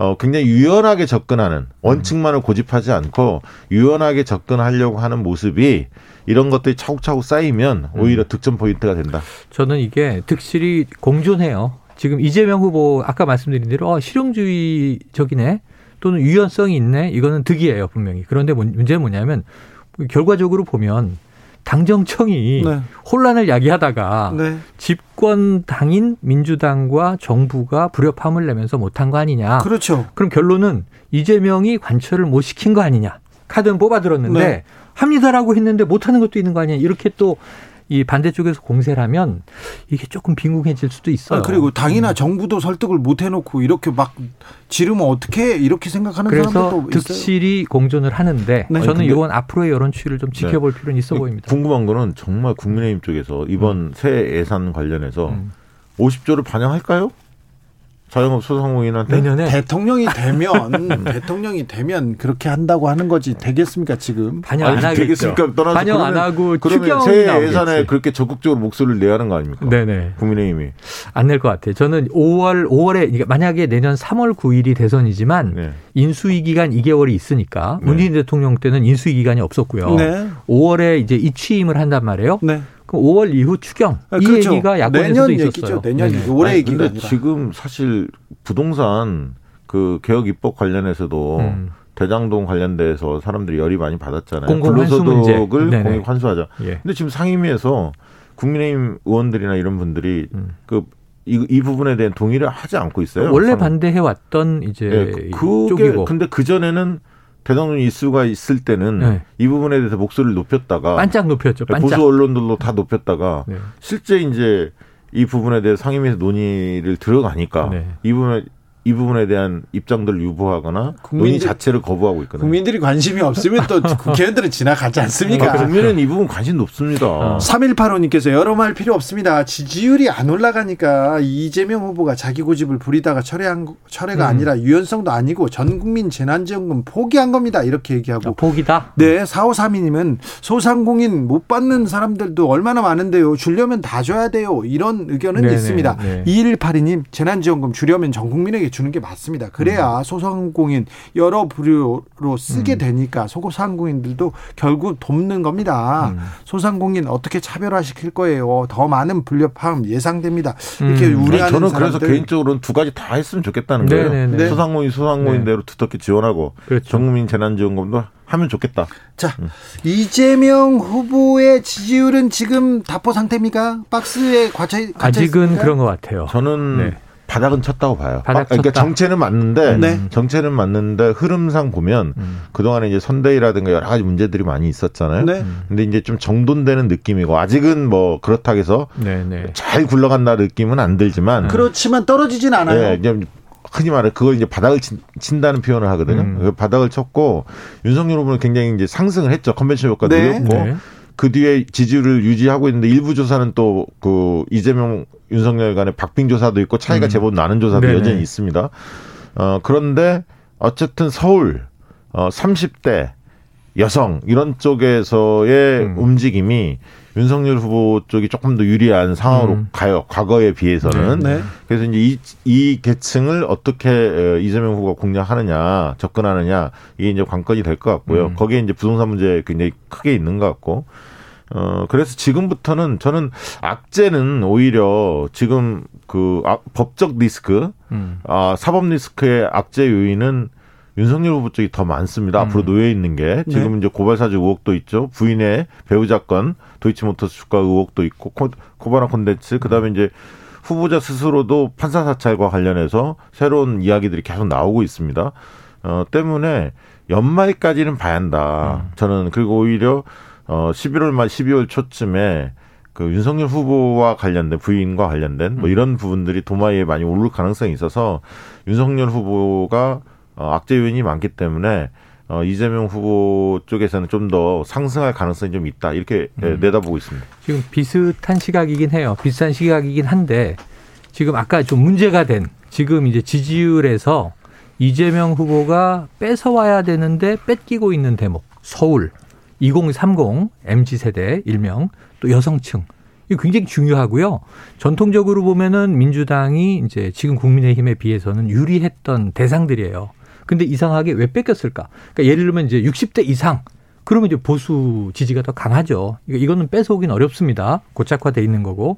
[SPEAKER 4] 어, 굉장히 유연하게 접근하는 원칙만을 고집하지 않고 유연하게 접근하려고 하는 모습이 이런 것들이 차곡차곡 쌓이면 오히려 음. 득점 포인트가 된다.
[SPEAKER 5] 저는 이게 득실이 공존해요. 지금 이재명 후보 아까 말씀드린 대로 어, 실용주의적이네 또는 유연성이 있네 이거는 득이에요 분명히. 그런데 문제는 뭐냐면 결과적으로 보면 당정청이 네. 혼란을 야기하다가 네. 집권 당인 민주당과 정부가 불협화음을 내면서 못한 거 아니냐.
[SPEAKER 1] 그렇죠.
[SPEAKER 5] 그럼 결론은 이재명이 관철을 못 시킨 거 아니냐. 카드는 뽑아 들었는데 네. 합니다라고 했는데 못하는 것도 있는 거 아니냐. 이렇게 또 이 반대쪽에서 공세를 하면 이게 조금 빈궁해질 수도 있어요. 아,
[SPEAKER 1] 그리고 당이나 음. 정부도 설득을 못 해놓고 이렇게 막 지르면 어떻게 이렇게 생각하는
[SPEAKER 5] 그래서. 득실이 공존을 하는데 네. 저는 이건 앞으로의 여론 추이를 좀 지켜볼 네. 필요는 있어 보입니다.
[SPEAKER 4] 궁금한 거는 정말 국민의힘 쪽에서 이번 음. 새 예산 관련해서 음. 50조를 반영할까요? 자영업 소상공인한테
[SPEAKER 5] 내년에
[SPEAKER 1] 대통령이 되면 대통령이 되면 그렇게 한다고 하는 거지 되겠습니까 지금?
[SPEAKER 5] 반영 안
[SPEAKER 4] 아니,
[SPEAKER 5] 하겠죠.
[SPEAKER 4] 되겠습니까? 떠나서
[SPEAKER 5] 반영 안
[SPEAKER 4] 그러면-
[SPEAKER 5] 하고
[SPEAKER 4] 그러면
[SPEAKER 5] 추경
[SPEAKER 4] 새
[SPEAKER 5] 나오겠지.
[SPEAKER 4] 예산에 그렇게 적극적으로 목소리를 내야 하는 거 아닙니까?
[SPEAKER 5] 네네.
[SPEAKER 4] 국민의힘이.
[SPEAKER 5] 안 낼 것 같아요. 저는 5월 5월에 그러니까 만약에 내년 3월 9일이 대선이지만
[SPEAKER 4] 네.
[SPEAKER 5] 인수위 기간 2개월이 있으니까
[SPEAKER 4] 네.
[SPEAKER 5] 문재인 대통령 때는 인수위 기간이 없었고요.
[SPEAKER 1] 네.
[SPEAKER 5] 5월에 이제 이취임을 한단 말이에요.
[SPEAKER 1] 네.
[SPEAKER 5] 그럼 5월 이후 추경
[SPEAKER 1] 아,
[SPEAKER 5] 이
[SPEAKER 1] 그렇죠.
[SPEAKER 5] 얘기가 야권에서도
[SPEAKER 1] 내년
[SPEAKER 5] 있었어요.
[SPEAKER 1] 얘기죠. 내년
[SPEAKER 5] 네네.
[SPEAKER 1] 올해
[SPEAKER 4] 아니,
[SPEAKER 1] 얘기가
[SPEAKER 4] 근데
[SPEAKER 1] 아니라.
[SPEAKER 4] 지금 사실 부동산 그 개혁 입법 관련해서도
[SPEAKER 5] 음.
[SPEAKER 4] 대장동 관련돼서 사람들이 열이 많이 받았잖아요. 불로소득을. 공익 환수하자.
[SPEAKER 5] 예.
[SPEAKER 4] 근데 지금 상임위에서 국민의힘 의원들이나 이런 분들이
[SPEAKER 5] 음.
[SPEAKER 4] 그 이, 이 부분에 대한 동의를 하지 않고 있어요.
[SPEAKER 5] 원래
[SPEAKER 4] 상-
[SPEAKER 5] 반대해 왔던 이제
[SPEAKER 4] 예, 그- 그게
[SPEAKER 5] 쪽이고
[SPEAKER 4] 근데 그 전에는 대장동 이슈가 있을 때는
[SPEAKER 5] 네.
[SPEAKER 4] 이 부분에 대해서 목소리를 높였다가
[SPEAKER 5] 반짝 높였죠. 반짝.
[SPEAKER 4] 보수 언론들도 다 높였다가
[SPEAKER 5] 네.
[SPEAKER 4] 실제 이제 이 부분에 대해 상임위에서 논의를 들어가니까
[SPEAKER 5] 네.
[SPEAKER 4] 이 부분에 이 부분에 대한 입장들을 유보하거나 논의
[SPEAKER 1] 국민들-
[SPEAKER 4] 자체를 거부하고 있거든요.
[SPEAKER 1] 국민들이 관심이 없으면 또 국회의원들은 지나가지 않습니까?
[SPEAKER 4] 아, 국민은 이 부분 관심 높습니다.
[SPEAKER 5] 어.
[SPEAKER 1] 3185님께서 여러 말 필요 없습니다. 지지율이 안 올라가니까 이재명 후보가 자기 고집을 부리다가 철회한 거- 철회가
[SPEAKER 5] 음.
[SPEAKER 1] 아니라 유연성도 아니고 전 국민 재난지원금 포기한 겁니다. 이렇게 얘기하고
[SPEAKER 5] 복이다.
[SPEAKER 1] 네, 4532님은 소상공인 못 받는 사람들도 얼마나 많은데요. 주려면 다 줘야 돼요. 이런 의견은
[SPEAKER 5] 네네,
[SPEAKER 1] 있습니다.
[SPEAKER 5] 네.
[SPEAKER 1] 2182님, 재난지원금 주려면 전 국민에게 주는 게 맞습니다. 그래야
[SPEAKER 5] 음.
[SPEAKER 1] 소상공인 여러 부류로 쓰게 되니까 소상공인들도 결국 돕는 겁니다.
[SPEAKER 5] 음.
[SPEAKER 1] 소상공인 어떻게 차별화시킬 거예요. 더 많은 불협화음 예상됩니다. 이렇게
[SPEAKER 5] 음.
[SPEAKER 1] 우려하는
[SPEAKER 4] 저는 그래서. 개인적으로는 두 가지 다 했으면 좋겠다는 거예요.
[SPEAKER 5] 네네네.
[SPEAKER 1] 네.
[SPEAKER 4] 소상공인 소상공인대로 두텁게 지원하고
[SPEAKER 5] 그렇죠.
[SPEAKER 4] 전국민 재난지원금도 하면 좋겠다.
[SPEAKER 1] 자, 이재명 후보의 지지율은 지금 답보 상태입니까? 박스에 갇혀 갇혀
[SPEAKER 5] 아직은
[SPEAKER 1] 있습니까?
[SPEAKER 5] 그런 것 같아요.
[SPEAKER 4] 저는
[SPEAKER 5] 네.
[SPEAKER 4] 바닥은 쳤다고 봐요.
[SPEAKER 5] 바닥
[SPEAKER 4] 아, 그러니까
[SPEAKER 5] 쳤다.
[SPEAKER 4] 정체는 맞는데
[SPEAKER 1] 네.
[SPEAKER 4] 정체는 맞는데 흐름상 보면
[SPEAKER 5] 음.
[SPEAKER 4] 그동안에 이제 선대위라든가 여러 가지 문제들이 많이 있었잖아요.
[SPEAKER 1] 네.
[SPEAKER 4] 근데 이제 좀 정돈되는 느낌이고 아직은 뭐 그렇다고 해서
[SPEAKER 5] 네네.
[SPEAKER 4] 잘 굴러간다 느낌은 안 들지만
[SPEAKER 1] 그렇지만 떨어지진 않아요.
[SPEAKER 4] 예, 이제 흔히 말해 그걸 이제 바닥을 친, 친다는 표현을 하거든요.
[SPEAKER 5] 음.
[SPEAKER 4] 그 바닥을 쳤고 윤석열 후보는 굉장히 이제 상승을 했죠. 컨벤션 효과
[SPEAKER 1] 네.
[SPEAKER 5] 네.
[SPEAKER 4] 그 뒤에 지지율을 유지하고 있는데 일부 조사는 또 그 이재명 윤석열 간의 박빙 조사도 있고 차이가
[SPEAKER 5] 음.
[SPEAKER 4] 제법 나는 조사도
[SPEAKER 5] 네네.
[SPEAKER 4] 여전히 있습니다. 어 그런데 어쨌든 서울 어 30대 여성 이런 쪽에서의
[SPEAKER 5] 음.
[SPEAKER 4] 움직임이 윤석열 후보 쪽이 조금 더 유리한 상황으로
[SPEAKER 5] 음.
[SPEAKER 4] 가요. 과거에 비해서는.
[SPEAKER 1] 네.
[SPEAKER 4] 그래서 이제 이, 이 계층을 어떻게 어, 이재명 후보가 공략하느냐, 접근하느냐, 이게 이제 관건이 될 것 같고요.
[SPEAKER 5] 음.
[SPEAKER 4] 거기에 이제 부동산 문제 굉장히 크게 있는 것 같고. 어, 그래서 지금부터는 저는 악재는 오히려 지금 그 아, 법적 리스크,
[SPEAKER 5] 음.
[SPEAKER 4] 아, 사법 리스크의 악재 요인은 윤석열 후보 쪽이 더 많습니다.
[SPEAKER 5] 음.
[SPEAKER 4] 앞으로 놓여 있는 게 지금 이제 고발사주 의혹도 있죠. 부인의 배우자 건 도이치모터스 주가 의혹도 있고 코, 코바나 콘텐츠 그다음에 이제 후보자 스스로도 판사 사찰과 관련해서 새로운 이야기들이 계속 나오고 있습니다. 어, 때문에 연말까지는 봐야 한다. 저는 그리고 오히려 어 11월 말 12월 초쯤에 그 윤석열 후보와 관련된 부인과 관련된 뭐 이런 부분들이 도마 위에 많이 오를 가능성이 있어서 윤석열 후보가 어, 악재 요인이 많기 때문에 어, 이재명 후보 쪽에서는 좀 더 상승할 가능성이 좀 있다 이렇게 예, 내다보고 있습니다.
[SPEAKER 5] 지금 비슷한 시각이긴 해요. 비슷한 시각이긴 한데 지금 아까 좀 문제가 된 지금 이제 지지율에서 이재명 후보가 뺏어와야 되는데 뺏기고 있는 대목 서울 2030 MZ 세대 일명 또 여성층 이거 굉장히 중요하고요. 전통적으로 보면은 민주당이 이제 지금 국민의힘에 비해서는 유리했던 대상들이에요. 근데 이상하게 왜 뺏겼을까? 그러니까 예를 들면 이제 60대 이상 그러면 이제 보수 지지가 더 강하죠. 이거- 이거는 뺏어오긴 어렵습니다. 고착화돼 있는 거고.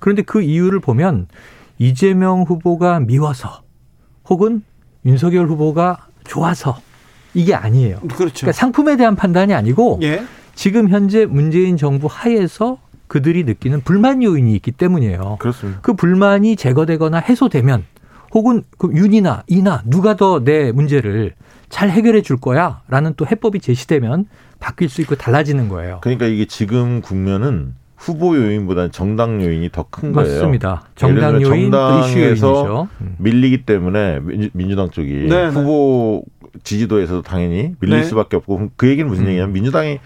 [SPEAKER 5] 그런데 그 이유를 보면 이재명 후보가 미워서 혹은 윤석열 후보가 좋아서 이게 아니에요.
[SPEAKER 1] 그렇죠.
[SPEAKER 5] 그러니까 상품에 대한 판단이 아니고
[SPEAKER 1] 예.
[SPEAKER 5] 지금 현재 문재인 정부 하에서 그들이 느끼는 불만 요인이 있기 때문이에요.
[SPEAKER 4] 그렇습니다.
[SPEAKER 5] 그 불만이 제거되거나 해소되면 혹은 그 윤이나 이나 누가 더 내 문제를 잘 해결해 줄 거야 라는 또 해법이 제시되면 바뀔 수 있고 달라지는 거예요.
[SPEAKER 4] 그러니까 이게 지금 국면은 후보 요인보다는 정당 요인이 더 큰 거예요.
[SPEAKER 5] 맞습니다. 정당 요인
[SPEAKER 4] 정당에서.
[SPEAKER 5] 음.
[SPEAKER 4] 밀리기 때문에 민주, 민주당 쪽이
[SPEAKER 1] 네, 네.
[SPEAKER 4] 후보 지지도에서도 당연히 밀릴
[SPEAKER 1] 네.
[SPEAKER 4] 수밖에 없고 그 얘기는 무슨
[SPEAKER 5] 음.
[SPEAKER 4] 얘기냐면 민주당이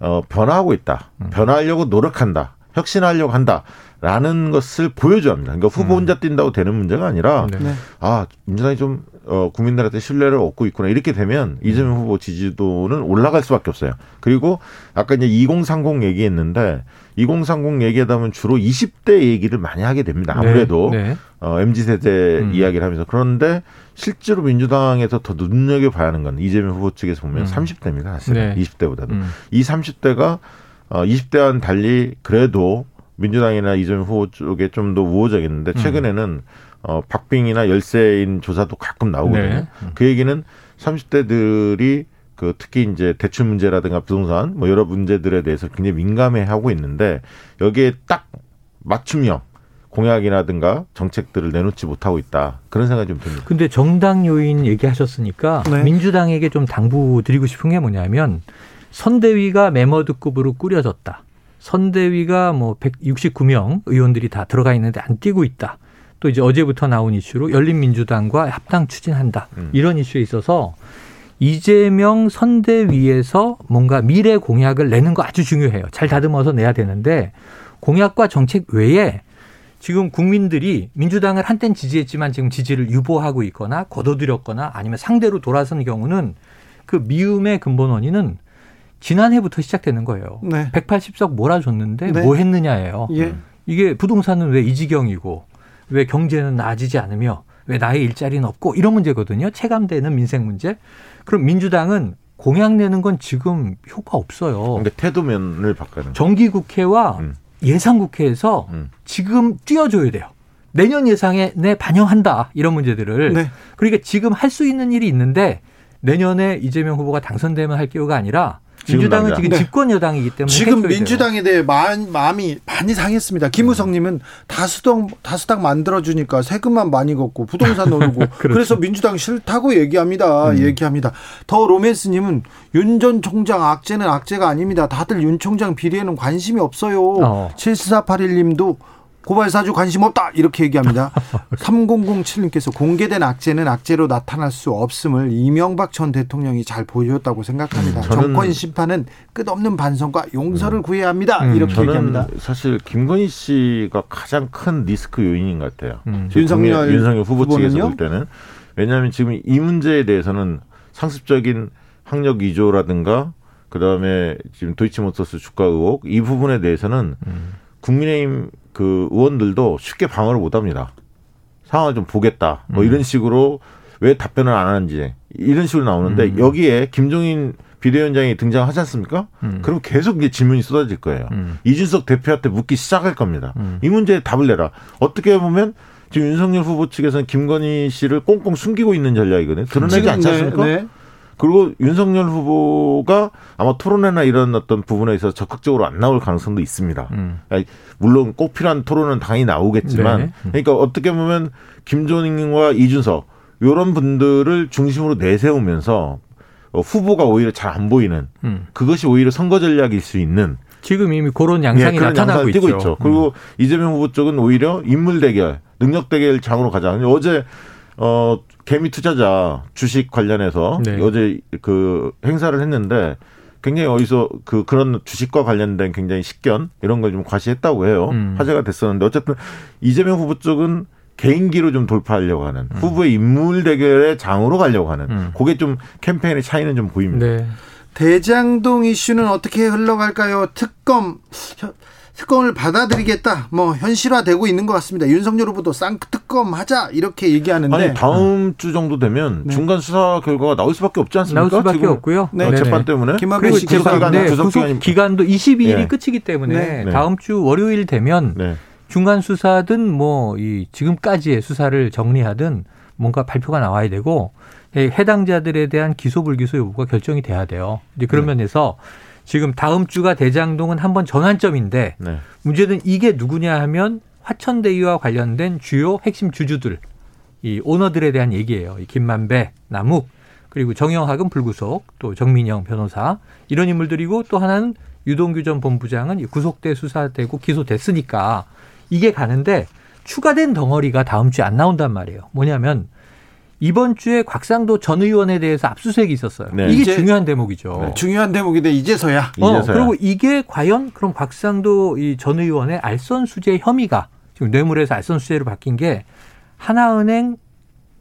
[SPEAKER 4] 어, 변화하고 있다.
[SPEAKER 5] 음.
[SPEAKER 4] 변화하려고 노력한다. 혁신하려고 한다라는 것을 보여줘야 합니다. 그러니까 후보 음. 혼자 뛴다고 되는 문제가 아니라 네. 아 민주당이 좀 어, 국민들한테 신뢰를 얻고 있구나 이렇게 되면 이재명 후보 지지도는 올라갈 수밖에 없어요. 그리고 아까 이제 2030 얘기했는데 2030 얘기하다 보면 주로 20대 얘기를 많이 하게 됩니다. 네. 아무래도 네. 네. 어, mz 세대 음. 이야기를 하면서 그런데 실제로 민주당에서 더 눈여겨 봐야 하는 건 이재명 후보 측에서 보면 음. 30대입니다. 사실 네. 20대보다도 음. 이 30대가 어, 20대와는 달리 그래도 민주당이나 이재명 후보 쪽에 좀 더 우호적이었는데 음. 최근에는 어, 박빙이나 열세인 조사도 가끔 나오거든요. 네. 그 얘기는 30대들이 그 특히 이제 대출 문제라든가 부동산 뭐 여러 문제들에 대해서 굉장히 민감해 하고 있는데 여기에 딱 맞춤형 공약이라든가 정책들을 내놓지 못하고 있다. 그런 생각이 좀 듭니다.
[SPEAKER 5] 근데 정당 요인 얘기하셨으니까 네. 민주당에게 좀 당부 드리고 싶은 게 뭐냐면 선대위가 메머드급으로 꾸려졌다. 선대위가 뭐 169명 의원들이 다 들어가 있는데 안 뛰고 있다. 또 이제 어제부터 나온 이슈로 열린민주당과 합당 추진한다. 음. 이런 이슈에 있어서 이재명 선대위에서 뭔가 미래 공약을 내는 거 아주 중요해요. 잘 다듬어서 내야 되는데 공약과 정책 외에 지금 국민들이 민주당을 한땐 지지했지만 지금 지지를 유보하고 있거나 거둬들였거나 아니면 상대로 돌아선 경우는 그 미움의 근본 원인은 지난해부터 시작되는 거예요. 네. 180석 몰아줬는데 네. 뭐 했느냐예요. 예. 이게 부동산은 왜 이 지경이고 왜 경제는 나아지지 않으며 왜 나의 일자리는 없고 이런 문제거든요. 체감되는 민생 문제. 그럼 민주당은 공약 내는 건 지금 효과 없어요.
[SPEAKER 4] 근데 태도면을 바꿔는
[SPEAKER 5] 정기 국회와 음. 예산국회에서 음. 지금 뛰어줘야 돼요. 내년 예상에 내 반영한다 이런 문제들을 네. 그러니까 지금 할 수 있는 일이 있는데 내년에 이재명 후보가 당선되면 할 기회가 아니라 민주당은 지금, 지금 네. 집권 여당이기 때문에
[SPEAKER 1] 지금 민주당에 대해 마음, 마음이 많이 상했습니다. 김우성님은 다수당 다수당 만들어 주니까 세금만 많이 걷고 부동산 오르고 그렇죠. 그래서 민주당 싫다고 얘기합니다. 음. 얘기합니다. 더 로맨스님은 윤 전 총장 악재는 악재가 아닙니다. 다들 윤 총장 비리에는 관심이 없어요. 어. 7481님도 고발 사주 관심 없다 이렇게 얘기합니다. 3007님께서 공개된 악재는 악재로 나타날 수 없음을 이명박 전 대통령이 잘 보여줬다고 생각합니다. 음, 정권 심판은 끝없는 반성과 용서를 음. 구해야 합니다. 음, 이렇게 얘기합니다.
[SPEAKER 4] 사실 김건희 씨가 가장 큰 리스크 요인인 것 같아요. 음. 윤석열, 윤석열 후보 후보는요? 측에서 볼 때는 왜냐하면 지금 이 문제에 대해서는 상습적인 학력 위조라든가 그다음에 지금 도이치모터스 주가 의혹 이 부분에 대해서는 음. 국민의힘 그 의원들도 쉽게 방어를 못 합니다. 상황을 좀 보겠다. 뭐 음. 이런 식으로 왜 답변을 안 하는지 이런 식으로 나오는데 음. 여기에 김종인 비대위원장이 등장하지 않습니까? 음. 그럼 계속 이제 질문이 쏟아질 거예요. 음. 이준석 대표한테 묻기 시작할 겁니다. 음. 이 문제에 답을 내라. 어떻게 보면 지금 윤석열 후보 측에서는 김건희 씨를 꽁꽁 숨기고 있는 전략이거든요. 드러내지 않지 않습니까? 네, 네. 그리고 윤석열 후보가 아마 토론회나 이런 어떤 부분에 있어서 적극적으로 안 나올 가능성도 있습니다. 음. 물론 꼭 필요한 토론은 당연히 나오겠지만 네. 음. 그러니까 어떻게 보면 김종인과 이준석 이런 분들을 중심으로 내세우면서 어, 후보가 오히려 잘 안 보이는 음. 그것이 오히려 선거 전략일 수 있는
[SPEAKER 5] 지금 이미 그런 양상이 네, 나타나고 있죠. 있죠.
[SPEAKER 4] 그리고 음. 이재명 후보 쪽은 오히려 인물 대결, 능력 대결 장으로 가자. 어제 어 개미 투자자 주식 관련해서 네. 어제 그 행사를 했는데 굉장히 어디서 그 그런 주식과 관련된 굉장히 식견 이런 걸 좀 과시했다고 해요. 음. 화제가 됐었는데 어쨌든 이재명 후보 쪽은 개인기로 좀 돌파하려고 하는 음. 후보의 인물 대결의 장으로 가려고 하는 음. 그게 좀 캠페인의 차이는 좀 보입니다. 네.
[SPEAKER 1] 대장동 이슈는 어떻게 흘러갈까요? 특검 특검을 받아들이겠다. 뭐 현실화되고 있는 것 같습니다. 윤석열 후보도 쌍특검 하자 이렇게 얘기하는데
[SPEAKER 4] 아니 다음 음. 주 정도 되면 네. 중간 수사 결과가 나올 수밖에 없지 않습니까?
[SPEAKER 5] 나올 수밖에 지금 없고요.
[SPEAKER 4] 네. 어, 재판 때문에
[SPEAKER 5] 그리고 재판 네, 구속 기간도 22일이 네. 끝이기 때문에 네. 다음 주 월요일 되면 네. 중간 수사든 뭐 이 지금까지의 수사를 정리하든 뭔가 발표가 나와야 되고 해당자들에 대한 기소 불기소 여부가 결정이 돼야 돼요. 이제 그런 네. 면에서 지금 다음 주가 대장동은 한번 전환점인데 네. 문제는 이게 누구냐 하면 화천대유와 관련된 주요 핵심 주주들 이 오너들에 대한 얘기예요. 이 김만배, 남욱 그리고 정영학은 불구속 또 정민영 변호사 이런 인물들이고 또 하나는 유동규 전 본부장은 구속돼 수사되고 기소됐으니까 이게 가는데 추가된 덩어리가 다음 주에 안 나온단 말이에요. 뭐냐면 이번 주에 곽상도 전 의원에 대해서 압수수색이 있었어요.
[SPEAKER 4] 네.
[SPEAKER 5] 이게
[SPEAKER 1] 이제-
[SPEAKER 5] 중요한 대목이죠.
[SPEAKER 1] 네, 중요한 대목인데 이제서야
[SPEAKER 5] 어,
[SPEAKER 4] 이제서야.
[SPEAKER 5] 그리고 이게 과연 그럼 곽상도 이 전 의원의 알선 수재 혐의가 지금 뇌물에서 알선 수재로 바뀐 게 하나은행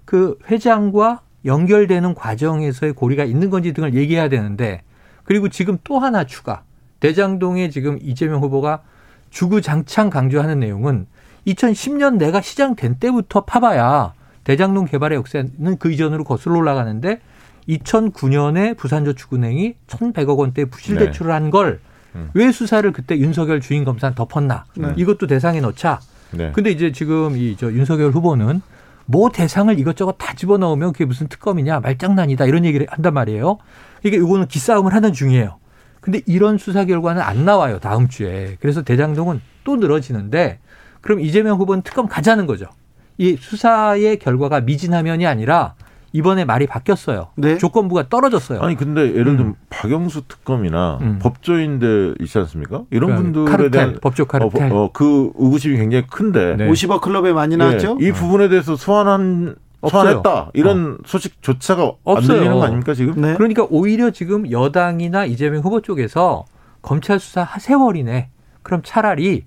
[SPEAKER 5] 그 회장과 연결되는 과정에서의 고리가 있는 건지 등을 얘기해야 되는데 그리고 지금 또 하나 추가 대장동에 지금 이재명 후보가 주구장창 강조하는 내용은 2010년 내가 시장 된 때부터 파봐야 대장동 개발의 역사는 그 이전으로 거슬러 올라가는데 2009년에 부산저축은행이 1,100억 원대 부실
[SPEAKER 4] 네.
[SPEAKER 5] 대출을 한걸왜
[SPEAKER 4] 음.
[SPEAKER 5] 수사를 그때 윤석열 주인 검사는 덮었나?
[SPEAKER 1] 네.
[SPEAKER 5] 이것도 대상에 넣자.
[SPEAKER 4] 네.
[SPEAKER 5] 근데 이제 지금 이 저 윤석열 후보는 뭐 대상을 이것저것 다 집어넣으면 그게 무슨 특검이냐 말장난이다 이런 얘기를 한단 말이에요. 이게 이거는 기싸움을 하는 중이에요. 근데 이런 수사 결과는 안 나와요 다음 주에. 그래서 대장동은 또 늘어지는데 그럼 이재명 후보는 특검 가자는 거죠. 이 수사의 결과가 미진하면이 아니라 이번에 말이 바뀌었어요.
[SPEAKER 1] 네.
[SPEAKER 5] 조건부가 떨어졌어요.
[SPEAKER 4] 아니 근데 예를 들면 박영수 특검이나
[SPEAKER 5] 음.
[SPEAKER 4] 법조인들 있지 않습니까? 이런
[SPEAKER 5] 그러니까
[SPEAKER 4] 분들에
[SPEAKER 5] 카르텔,
[SPEAKER 4] 대한
[SPEAKER 5] 법조 카르텔.
[SPEAKER 4] 어, 어, 그 의구심이 굉장히 큰데
[SPEAKER 5] 네.
[SPEAKER 1] 50억 클럽에 많이 나왔죠.
[SPEAKER 4] 예, 이 부분에 대해서 소환한
[SPEAKER 5] 없어요.
[SPEAKER 4] 소환했다 이런 소식조차가 안
[SPEAKER 5] 없어요.
[SPEAKER 4] 들리는 거 아닙니까 지금?
[SPEAKER 1] 네.
[SPEAKER 5] 그러니까 오히려 지금 여당이나 이재명 후보 쪽에서 검찰 수사 세월이네. 그럼 차라리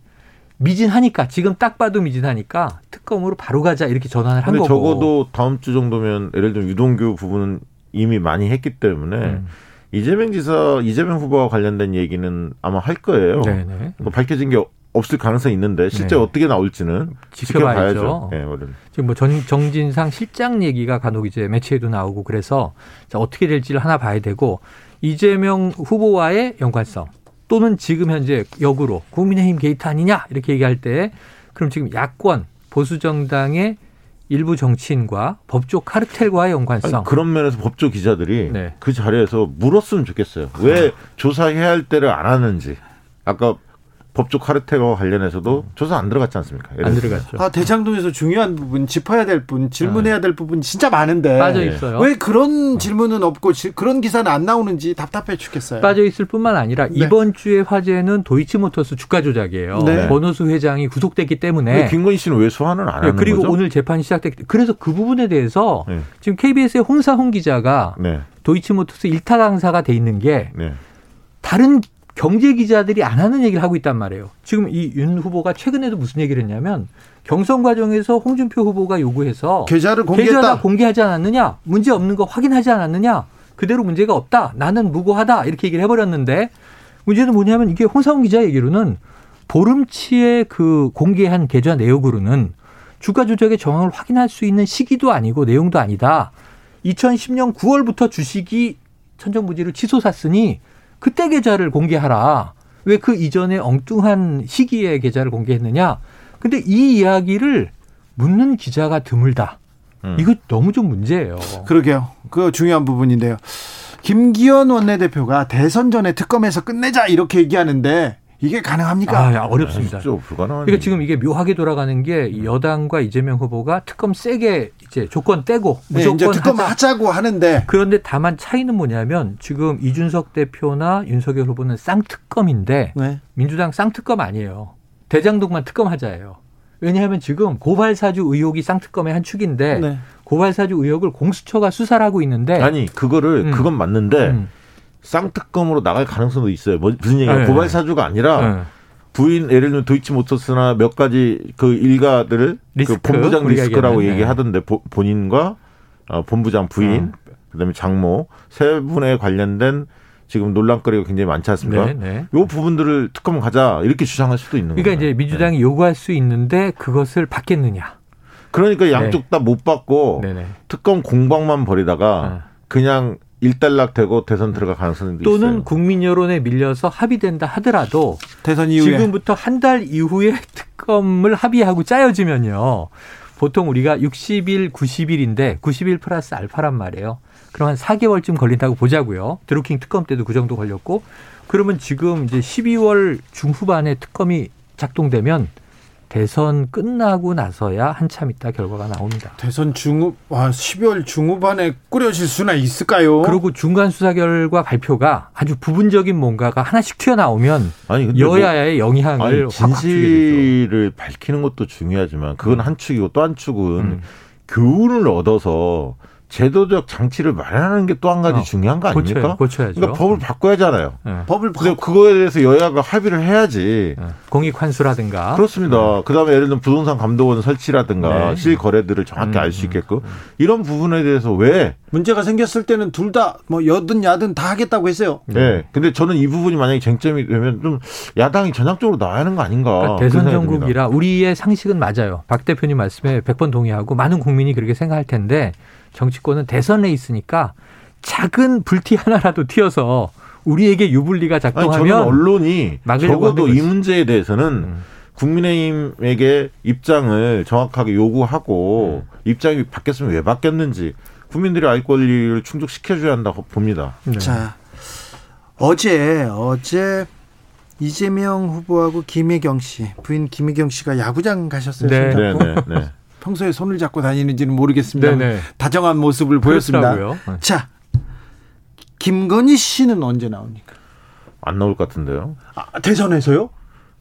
[SPEAKER 5] 미진하니까 지금 딱 봐도 미진하니까 특검으로 바로 가자 이렇게 전환을 한
[SPEAKER 4] 근데
[SPEAKER 5] 거고.
[SPEAKER 4] 적어도 다음 주 정도면 예를 들면 유동규 부분은 이미 많이 했기 때문에
[SPEAKER 5] 음.
[SPEAKER 4] 이재명 지사, 이재명 후보와 관련된 얘기는 아마 할 거예요.
[SPEAKER 5] 네네.
[SPEAKER 4] 뭐 밝혀진 게 없을 가능성이 있는데 실제
[SPEAKER 5] 네.
[SPEAKER 4] 어떻게 나올지는
[SPEAKER 5] 지켜봐야죠.
[SPEAKER 4] 지켜봐야죠. 네.
[SPEAKER 5] 지금 뭐 전, 정진상 실장 얘기가 간혹 이제 매체에도 나오고 그래서 자, 어떻게 될지를 하나 봐야 되고 이재명 후보와의 연관성 또는 지금 현재 역으로 국민의힘 게이트 아니냐 이렇게 얘기할 때 그럼 지금 야권 보수 정당의 일부 정치인과 법조 카르텔과의 연관성
[SPEAKER 4] 아니, 그런 면에서 법조 기자들이
[SPEAKER 5] 네.
[SPEAKER 4] 그 자리에서 물었으면 좋겠어요. 왜 조사해야 할 때를 안 하는지. 아까 법조 카르텔과 관련해서도 조사 안 들어갔지 않습니까? 예를
[SPEAKER 5] 안. 들어갔죠.
[SPEAKER 1] 아, 대장동에서 중요한 부분, 짚어야 될 부분, 질문해야 될 부분 진짜 많은데.
[SPEAKER 5] 빠져 있어요.
[SPEAKER 1] 왜 그런 질문은 없고 지- 그런 기사는 안 나오는지 답답해 죽겠어요.
[SPEAKER 5] 빠져 있을 뿐만 아니라
[SPEAKER 1] 네.
[SPEAKER 5] 이번 주의 화제는 도이치모터스 주가 조작이에요.
[SPEAKER 1] 네.
[SPEAKER 5] 권오수 회장이 구속됐기 때문에
[SPEAKER 4] 김건희 씨는 왜 소환을 안
[SPEAKER 5] 네,
[SPEAKER 4] 하는
[SPEAKER 5] 그리고
[SPEAKER 4] 거죠?
[SPEAKER 5] 오늘 재판이 시작됐기 때문에 그래서 그 부분에 대해서
[SPEAKER 4] 네.
[SPEAKER 5] 지금 KBS의 홍사홍 기자가
[SPEAKER 4] 네,
[SPEAKER 5] 도이치모터스 일타 강사가 돼 있는 게
[SPEAKER 4] 네.
[SPEAKER 5] 다른 경제 기자들이 안 하는 얘기를 하고 있단 말이에요. 지금 이 윤 후보가 최근에도 무슨 얘기를 했냐면 경선 과정에서 홍준표 후보가 요구해서
[SPEAKER 1] 계좌를
[SPEAKER 5] 계좌 다
[SPEAKER 1] 공개했다.
[SPEAKER 5] 공개하지 않았느냐? 문제 없는 거 확인하지 않았느냐? 그대로 문제가 없다. 나는 무고하다. 이렇게 얘기를 해버렸는데 문제는 뭐냐면 이게 홍사훈 기자 얘기로는 보름치에 그 공개한 계좌 내역으로는 주가 조작의 정황을 확인할 수 있는 시기도 아니고 내용도 아니다. 2010년 9월부터 주식이 천정부지를 취소 샀으니 그때 계좌를 공개하라. 왜 그 이전에 엉뚱한 시기에 계좌를 공개했느냐? 근데 이 이야기를 묻는 기자가 드물다.
[SPEAKER 4] 음.
[SPEAKER 5] 이거 너무 좀 문제예요.
[SPEAKER 1] 그러게요. 그 중요한 부분인데요. 김기현 원내대표가 대선 전에 특검에서 끝내자 이렇게 얘기하는데 이게 가능합니까?
[SPEAKER 5] 아, 야, 어렵습니다.
[SPEAKER 4] 불가능한.
[SPEAKER 5] 그러니까 지금 이게 묘하게 돌아가는 게이 여당과 이재명 후보가 특검 세게 이제 조건 떼고
[SPEAKER 1] 네, 이제
[SPEAKER 5] 무조건
[SPEAKER 1] 특검
[SPEAKER 5] 하자.
[SPEAKER 1] 하자 고 하는데
[SPEAKER 5] 그런데 다만 차이는 뭐냐면 지금 이준석 대표나 윤석열 후보는 쌍특검인데
[SPEAKER 1] 네.
[SPEAKER 5] 민주당 쌍특검 아니에요. 대장동만 특검 하자예요. 왜냐하면 지금 고발사주 의혹이 쌍특검의 한 축인데
[SPEAKER 1] 네.
[SPEAKER 5] 고발사주 의혹을 공수처가 수사를 하고 있는데
[SPEAKER 4] 아니 그거를
[SPEAKER 5] 음.
[SPEAKER 4] 그건 맞는데
[SPEAKER 5] 음.
[SPEAKER 4] 쌍특검으로 나갈 가능성도 있어요. 뭐, 무슨 얘기야?
[SPEAKER 5] 네.
[SPEAKER 4] 고발 사주가 아니라
[SPEAKER 5] 네.
[SPEAKER 4] 부인 예를 들면 도이치모터스나 몇 가지 그 일가들을
[SPEAKER 5] 리스크,
[SPEAKER 4] 그 본부장 리스크라고
[SPEAKER 5] 네.
[SPEAKER 4] 얘기하던데 보- 본인과 어, 본부장 부인 그다음에 장모 세 분에 관련된 지금 논란거리가 굉장히 많지 않습니까?
[SPEAKER 5] 네, 네.
[SPEAKER 4] 요 부분들을 특검 가자 이렇게 주장할 수도 있는
[SPEAKER 5] 그러니까
[SPEAKER 4] 거예요.
[SPEAKER 5] 이제 민주당이 요구할 수 있는데 그것을 받겠느냐.
[SPEAKER 4] 그러니까 양쪽 다 못 받고. 특검 공방만 벌이다가
[SPEAKER 5] 네.
[SPEAKER 4] 그냥 일단락되고 대선 들어갈 가능성도
[SPEAKER 5] 또는
[SPEAKER 4] 있어요.
[SPEAKER 5] 국민 여론에 밀려서 합의된다 하더라도
[SPEAKER 1] 대선 이후에
[SPEAKER 5] 지금부터 한 달 이후에 특검을 합의하고 짜여지면요. 보통 우리가 60일, 90일인데 90일 플러스 알파란 말이에요. 그럼 한 4개월쯤 걸린다고 보자고요. 드루킹 특검 때도 그 정도 걸렸고 그러면 지금 이제 12월 중후반에 특검이 작동되면 대선 끝나고 나서야 한참 있다 결과가 나옵니다.
[SPEAKER 1] 대선 중후 와 12월 중후반에 꾸려질 수나 있을까요?
[SPEAKER 5] 그리고 중간 수사 결과 발표가 아주 부분적인 뭔가가 하나씩 튀어나오면
[SPEAKER 4] 아니 근데 뭐-
[SPEAKER 5] 여야의 영향을
[SPEAKER 4] 아니. 진실을 밝히는 것도 중요하지만 그건 한 축이고 또 한 축은
[SPEAKER 5] 음.
[SPEAKER 4] 교훈을 얻어서 제도적 장치를 마련하는 게 또 한 가지 어, 중요한 거 아닙니까?
[SPEAKER 5] 고쳐야, 죠
[SPEAKER 4] 그러니까 법을 바꿔야잖아요. 네.
[SPEAKER 1] 법을
[SPEAKER 4] 바꿔. 그거에 대해서 여야가 합의를 해야지. 네.
[SPEAKER 5] 공익 환수라든가.
[SPEAKER 4] 그렇습니다. 네. 그다음에 예를 들면 부동산 감독원 설치라든가 네. 실거래들을 정확히 음, 알수 있게끔 음. 이런 부분에 대해서 왜
[SPEAKER 1] 문제가 생겼을 때는 둘 다 뭐 여든 야든 다 하겠다고 했어요.
[SPEAKER 4] 네. 근데 저는 이 부분이 만약에 쟁점이 되면 좀 야당이 전향적으로 나와야 하는 거 아닌가.
[SPEAKER 5] 그러니까 대선 정국이라 우리의 상식은 맞아요. 박 대표님 말씀에 100번 동의하고 많은 국민이 그렇게 생각할 텐데 정치권은 대선에 있으니까 작은 불티 하나라도 튀어서 우리에게 유불리가 작동하면 아니,
[SPEAKER 4] 저는 언론이 적어도 이 문제에 대해서는 음. 국민의힘에게 입장을 정확하게 요구하고 음. 입장이 바뀌었으면 왜 바뀌었는지 국민들이 알 권리를 충족시켜줘야 한다고 봅니다.
[SPEAKER 1] 네. 자 어제 어제 이재명 후보하고 김혜경 씨 부인 김혜경 씨가 야구장 가셨어요. 네. 네, 네, 네. 평소에 손을 잡고 다니는지는 모르겠습니다. 네네. 다정한 모습을 보였습니다. 그렇더라고요. 자, 김건희 씨는 언제 나옵니까?
[SPEAKER 4] 안 나올 것 같은데요.
[SPEAKER 1] 아, 대선에서요?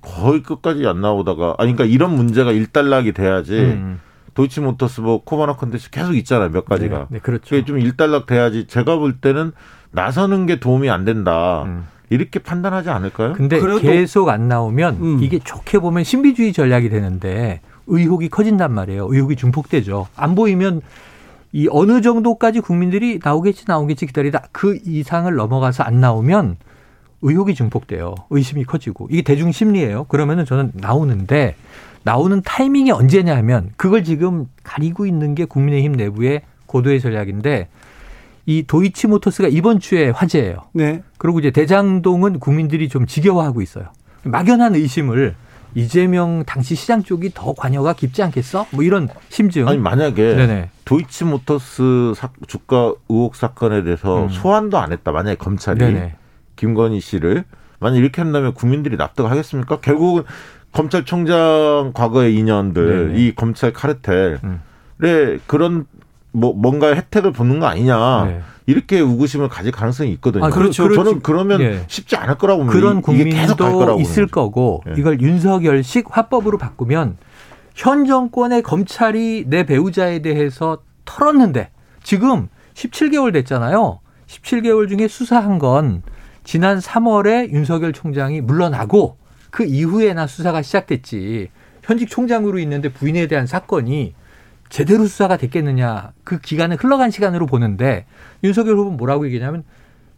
[SPEAKER 4] 거의 끝까지 안 나오다가 아니 그러니까 이런 문제가 일단락이 돼야지 음. 도이치모터스 뭐 코바나 컨텐츠 계속 있잖아요 몇 가지가 네,
[SPEAKER 5] 네 그렇죠
[SPEAKER 4] 좀 일단락 돼야지 제가 볼 때는 나서는 게 도움이 안 된다 음. 이렇게 판단하지 않을까요?
[SPEAKER 5] 근데 계속 안 나오면 음. 이게 좋게 보면 신비주의 전략이 되는데 의혹이 커진단 말이에요. 의혹이 중폭되죠. 안 보이면 이 어느 정도까지 국민들이 나오겠지 나오겠지 기다리다 그 이상을 넘어가서 안 나오면 의혹이 증폭돼요. 의심이 커지고 이게 대중 심리예요. 그러면은 저는 나오는데 나오는 타이밍이 언제냐 하면 그걸 지금 가리고 있는 게 국민의힘 내부의 고도의 전략인데 이 도이치모터스가 이번 주에 화제예요. 네. 그리고 이제 대장동은 국민들이 좀 지겨워하고 있어요. 막연한 의심을 이재명 당시 시장 쪽이 더 관여가 깊지 않겠어? 뭐 이런 심증.
[SPEAKER 4] 아니 만약에 네네. 도이치모터스 주가 의혹 사건에 대해서 음. 소환도 안 했다. 만약에 검찰이 네네. 김건희 씨를 만약 이렇게 한다면 국민들이 납득하겠습니까? 결국은 검찰총장 과거의 인연들, 네네. 이 검찰 카르텔에 음. 그런 뭐 뭔가 혜택을 보는 거 아니냐. 네. 이렇게 의구심을 가질 가능성이 있거든요. 아, 그렇죠. 저는 그러면 예. 쉽지 않을 거라고
[SPEAKER 5] 봅니다. 그런 국민도 있을 거고 예. 이걸 윤석열식 화법으로 바꾸면 현 정권의 검찰이 내 배우자에 대해서 털었는데 지금 17개월 됐잖아요. 17개월 중에 수사한 건 지난 3월에 윤석열 총장이 물러나고 그 이후에나 수사가 시작됐지. 현직 총장으로 있는데 부인에 대한 사건이 제대로 수사가 됐겠느냐 그 기간은 흘러간 시간으로 보는데 윤석열 후보는 뭐라고 얘기냐면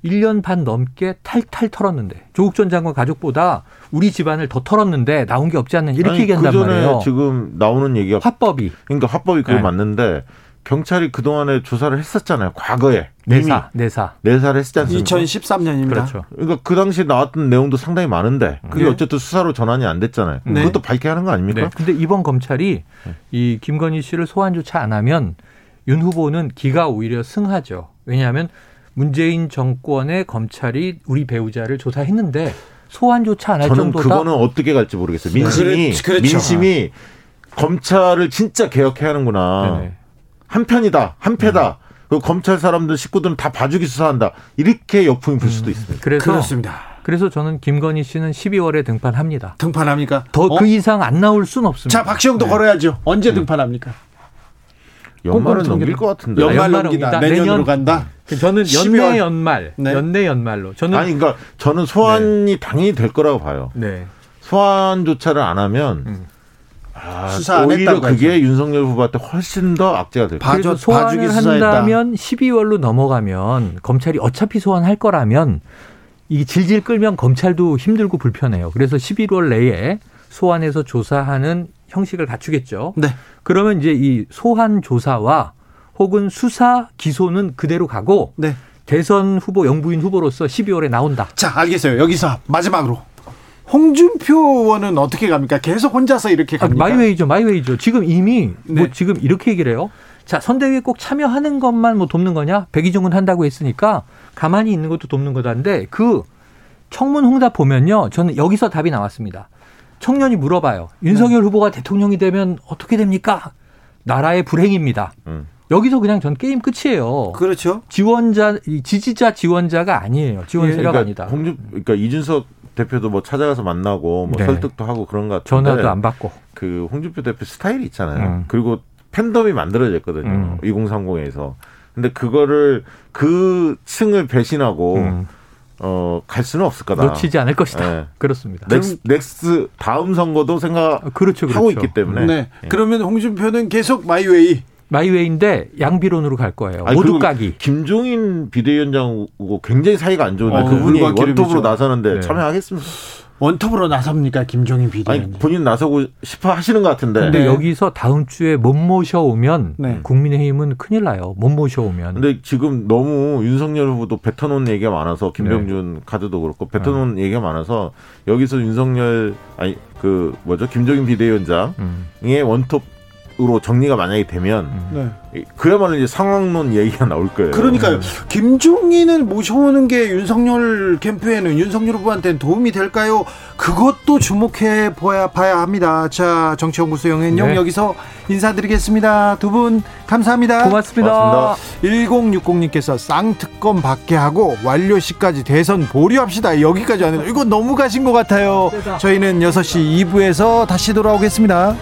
[SPEAKER 5] 1년 반 넘게 탈탈 털었는데 조국 전 장관 가족보다 우리 집안을 더 털었는데 나온 게 없지 않는 이렇게 아니, 얘기한단 그 말이에요.
[SPEAKER 4] 지금 나오는 얘기가
[SPEAKER 5] 화법이
[SPEAKER 4] 그러니까 화법이 그게 네. 맞는데 경찰이 그동안에 조사를 했었잖아요. 과거에.
[SPEAKER 5] 내사, 내사.
[SPEAKER 4] 내사를 했지 않습니까?
[SPEAKER 1] 2013년입니다.
[SPEAKER 5] 그렇죠.
[SPEAKER 4] 그러니까 그 당시에 나왔던 내용도 상당히 많은데 그게 네. 어쨌든 수사로 전환이 안 됐잖아요. 네. 그것도 밝게 하는 거 아닙니까? 네.
[SPEAKER 5] 근데 이번 검찰이 네. 이 김건희 씨를 소환조차 안 하면 윤 후보는 기가 오히려 승하죠. 왜냐하면 문재인 정권의 검찰이 우리 배우자를 조사했는데 소환조차 안 할 정도다.
[SPEAKER 4] 그거는 어떻게 갈지 모르겠어요. 민심이 그렇죠. 민심이 검찰을 진짜 개혁해야 하는구나. 네네. 한 편이다, 한 패다. 음. 그 검찰 사람들 식구들은 다 봐주기 수사한다. 이렇게 역풍이 불 수도 음. 있습니다.
[SPEAKER 5] 그래서 그렇습니다. 그래서 저는 김건희 씨는 12월에 등판합니다.
[SPEAKER 1] 등판합니까?
[SPEAKER 5] 더그 어? 이상 안 나올 수는 없습니다.
[SPEAKER 1] 자, 박시영도 네. 걸어야죠. 언제 네. 등판합니까?
[SPEAKER 4] 연말은 넘길 것 같은데.
[SPEAKER 1] 연말 넘긴다. 내년으로 내년, 간다.
[SPEAKER 5] 그 저는 연내 연말, 네. 연내 연말로. 저는
[SPEAKER 4] 아니 그러니까 저는 소환이 네. 당연히 될 거라고 봐요. 네. 소환조차를 안 하면 음. 아, 수사 안 오히려 그게 하죠. 윤석열 후보한테 훨씬 더 악재가 될
[SPEAKER 5] 거예요. 소환을 한다면 12월로 넘어가면 검찰이 어차피 소환할 거라면 이 질질 끌면 검찰도 힘들고 불편해요. 그래서 11월 내에 소환해서 조사하는 형식을 갖추겠죠. 네. 그러면 이제 이 소환 조사와 혹은 수사 기소는 그대로 가고 네. 대선 후보 영부인 후보로서 12월에 나온다.
[SPEAKER 1] 자, 알겠어요. 여기서 마지막으로 홍준표 의원은 어떻게 갑니까? 계속 혼자서 이렇게 아, 갑니까?
[SPEAKER 5] 아, 마이웨이죠, 마이웨이죠. 지금 이미 뭐 네. 뭐 지금 이렇게 얘기를 해요. 자, 선대위에 꼭 참여하는 것만 뭐 돕는 거냐? 백의종은 한다고 했으니까 가만히 있는 것도 돕는 거다인데 그 청문 홍답 보면요. 저는 여기서 답이 나왔습니다. 청년이 물어봐요. 윤석열 네. 후보가 대통령이 되면 어떻게 됩니까? 나라의 불행입니다. 음. 여기서 그냥 전 게임 끝이에요.
[SPEAKER 1] 그렇죠.
[SPEAKER 5] 지원자, 지지자 지원자가 아니에요. 지원 세력 예, 그러니까 아니다.
[SPEAKER 4] 홍준, 그러니까 이준석 대표도 뭐 찾아가서 만나고 뭐 네. 설득도 하고 그런 것 같은데
[SPEAKER 5] 전화도 안 받고
[SPEAKER 4] 그 홍준표 대표 스타일이 있잖아요. 음. 그리고 팬덤이 만들어졌거든요.
[SPEAKER 5] 음.
[SPEAKER 4] 2030에서. 근데 그거를 그 층을 배신하고
[SPEAKER 5] 음.
[SPEAKER 4] 어, 갈 수는 없을 거다.
[SPEAKER 5] 놓치지 않을 것이다.
[SPEAKER 4] 네.
[SPEAKER 5] 그렇습니다.
[SPEAKER 4] 넥스, 넥스 다음 선거도 생각하고
[SPEAKER 5] 아, 그렇죠, 그렇죠.
[SPEAKER 4] 있기 때문에.
[SPEAKER 1] 네.
[SPEAKER 4] 예.
[SPEAKER 1] 그러면 홍준표는 계속
[SPEAKER 5] my way. my way인데 양비론으로 갈 거예요.
[SPEAKER 4] 아니,
[SPEAKER 5] 모두 까기.
[SPEAKER 4] 김종인 비대위원장하고 굉장히 사이가 안 좋은데
[SPEAKER 1] 어,
[SPEAKER 4] 그분이
[SPEAKER 1] 물과 기름이죠.
[SPEAKER 4] 원톱으로 나서는데
[SPEAKER 5] 네.
[SPEAKER 4] 참여하겠습니까?
[SPEAKER 1] 원톱으로 나섭니까 김종인
[SPEAKER 4] 아니
[SPEAKER 1] 비대위원장?
[SPEAKER 4] 본인 나서고 싶어 하시는 것 같은데.
[SPEAKER 5] 근데
[SPEAKER 1] 네.
[SPEAKER 5] 여기서 다음 주에 못 모셔오면
[SPEAKER 1] 네.
[SPEAKER 5] 국민의힘은 큰일 나요. 못 모셔오면.
[SPEAKER 4] 근데 지금 너무 윤석열 후보도 뱉어놓은 얘기가 많아서 김병준
[SPEAKER 5] 네.
[SPEAKER 4] 카드도 그렇고 뱉어놓은 얘기가 많아서 여기서 윤석열 아니 그 뭐죠 김종인 비대위원장의
[SPEAKER 5] 음.
[SPEAKER 4] 원톱 으로 정리가 만약에 되면
[SPEAKER 1] 네.
[SPEAKER 4] 그야말로 이제 상황론 얘기가 나올 거예요.
[SPEAKER 1] 그러니까요. 김종인을 모셔오는 게 윤석열 캠프에는 윤석열 후보한테는 도움이 될까요? 그것도 주목해 보야 봐야 합니다. 자, 정치연구소 영현영
[SPEAKER 5] 네.
[SPEAKER 1] 여기서 인사드리겠습니다. 두 분 감사합니다.
[SPEAKER 5] 고맙습니다.
[SPEAKER 4] 고맙습니다.
[SPEAKER 1] 1060님께서 쌍특검 받게 하고 완료 시까지 대선 보류합시다. 여기까지 하는 이거 너무 가신 것 같아요. 저희는 6시 2부에서 다시 돌아오겠습니다.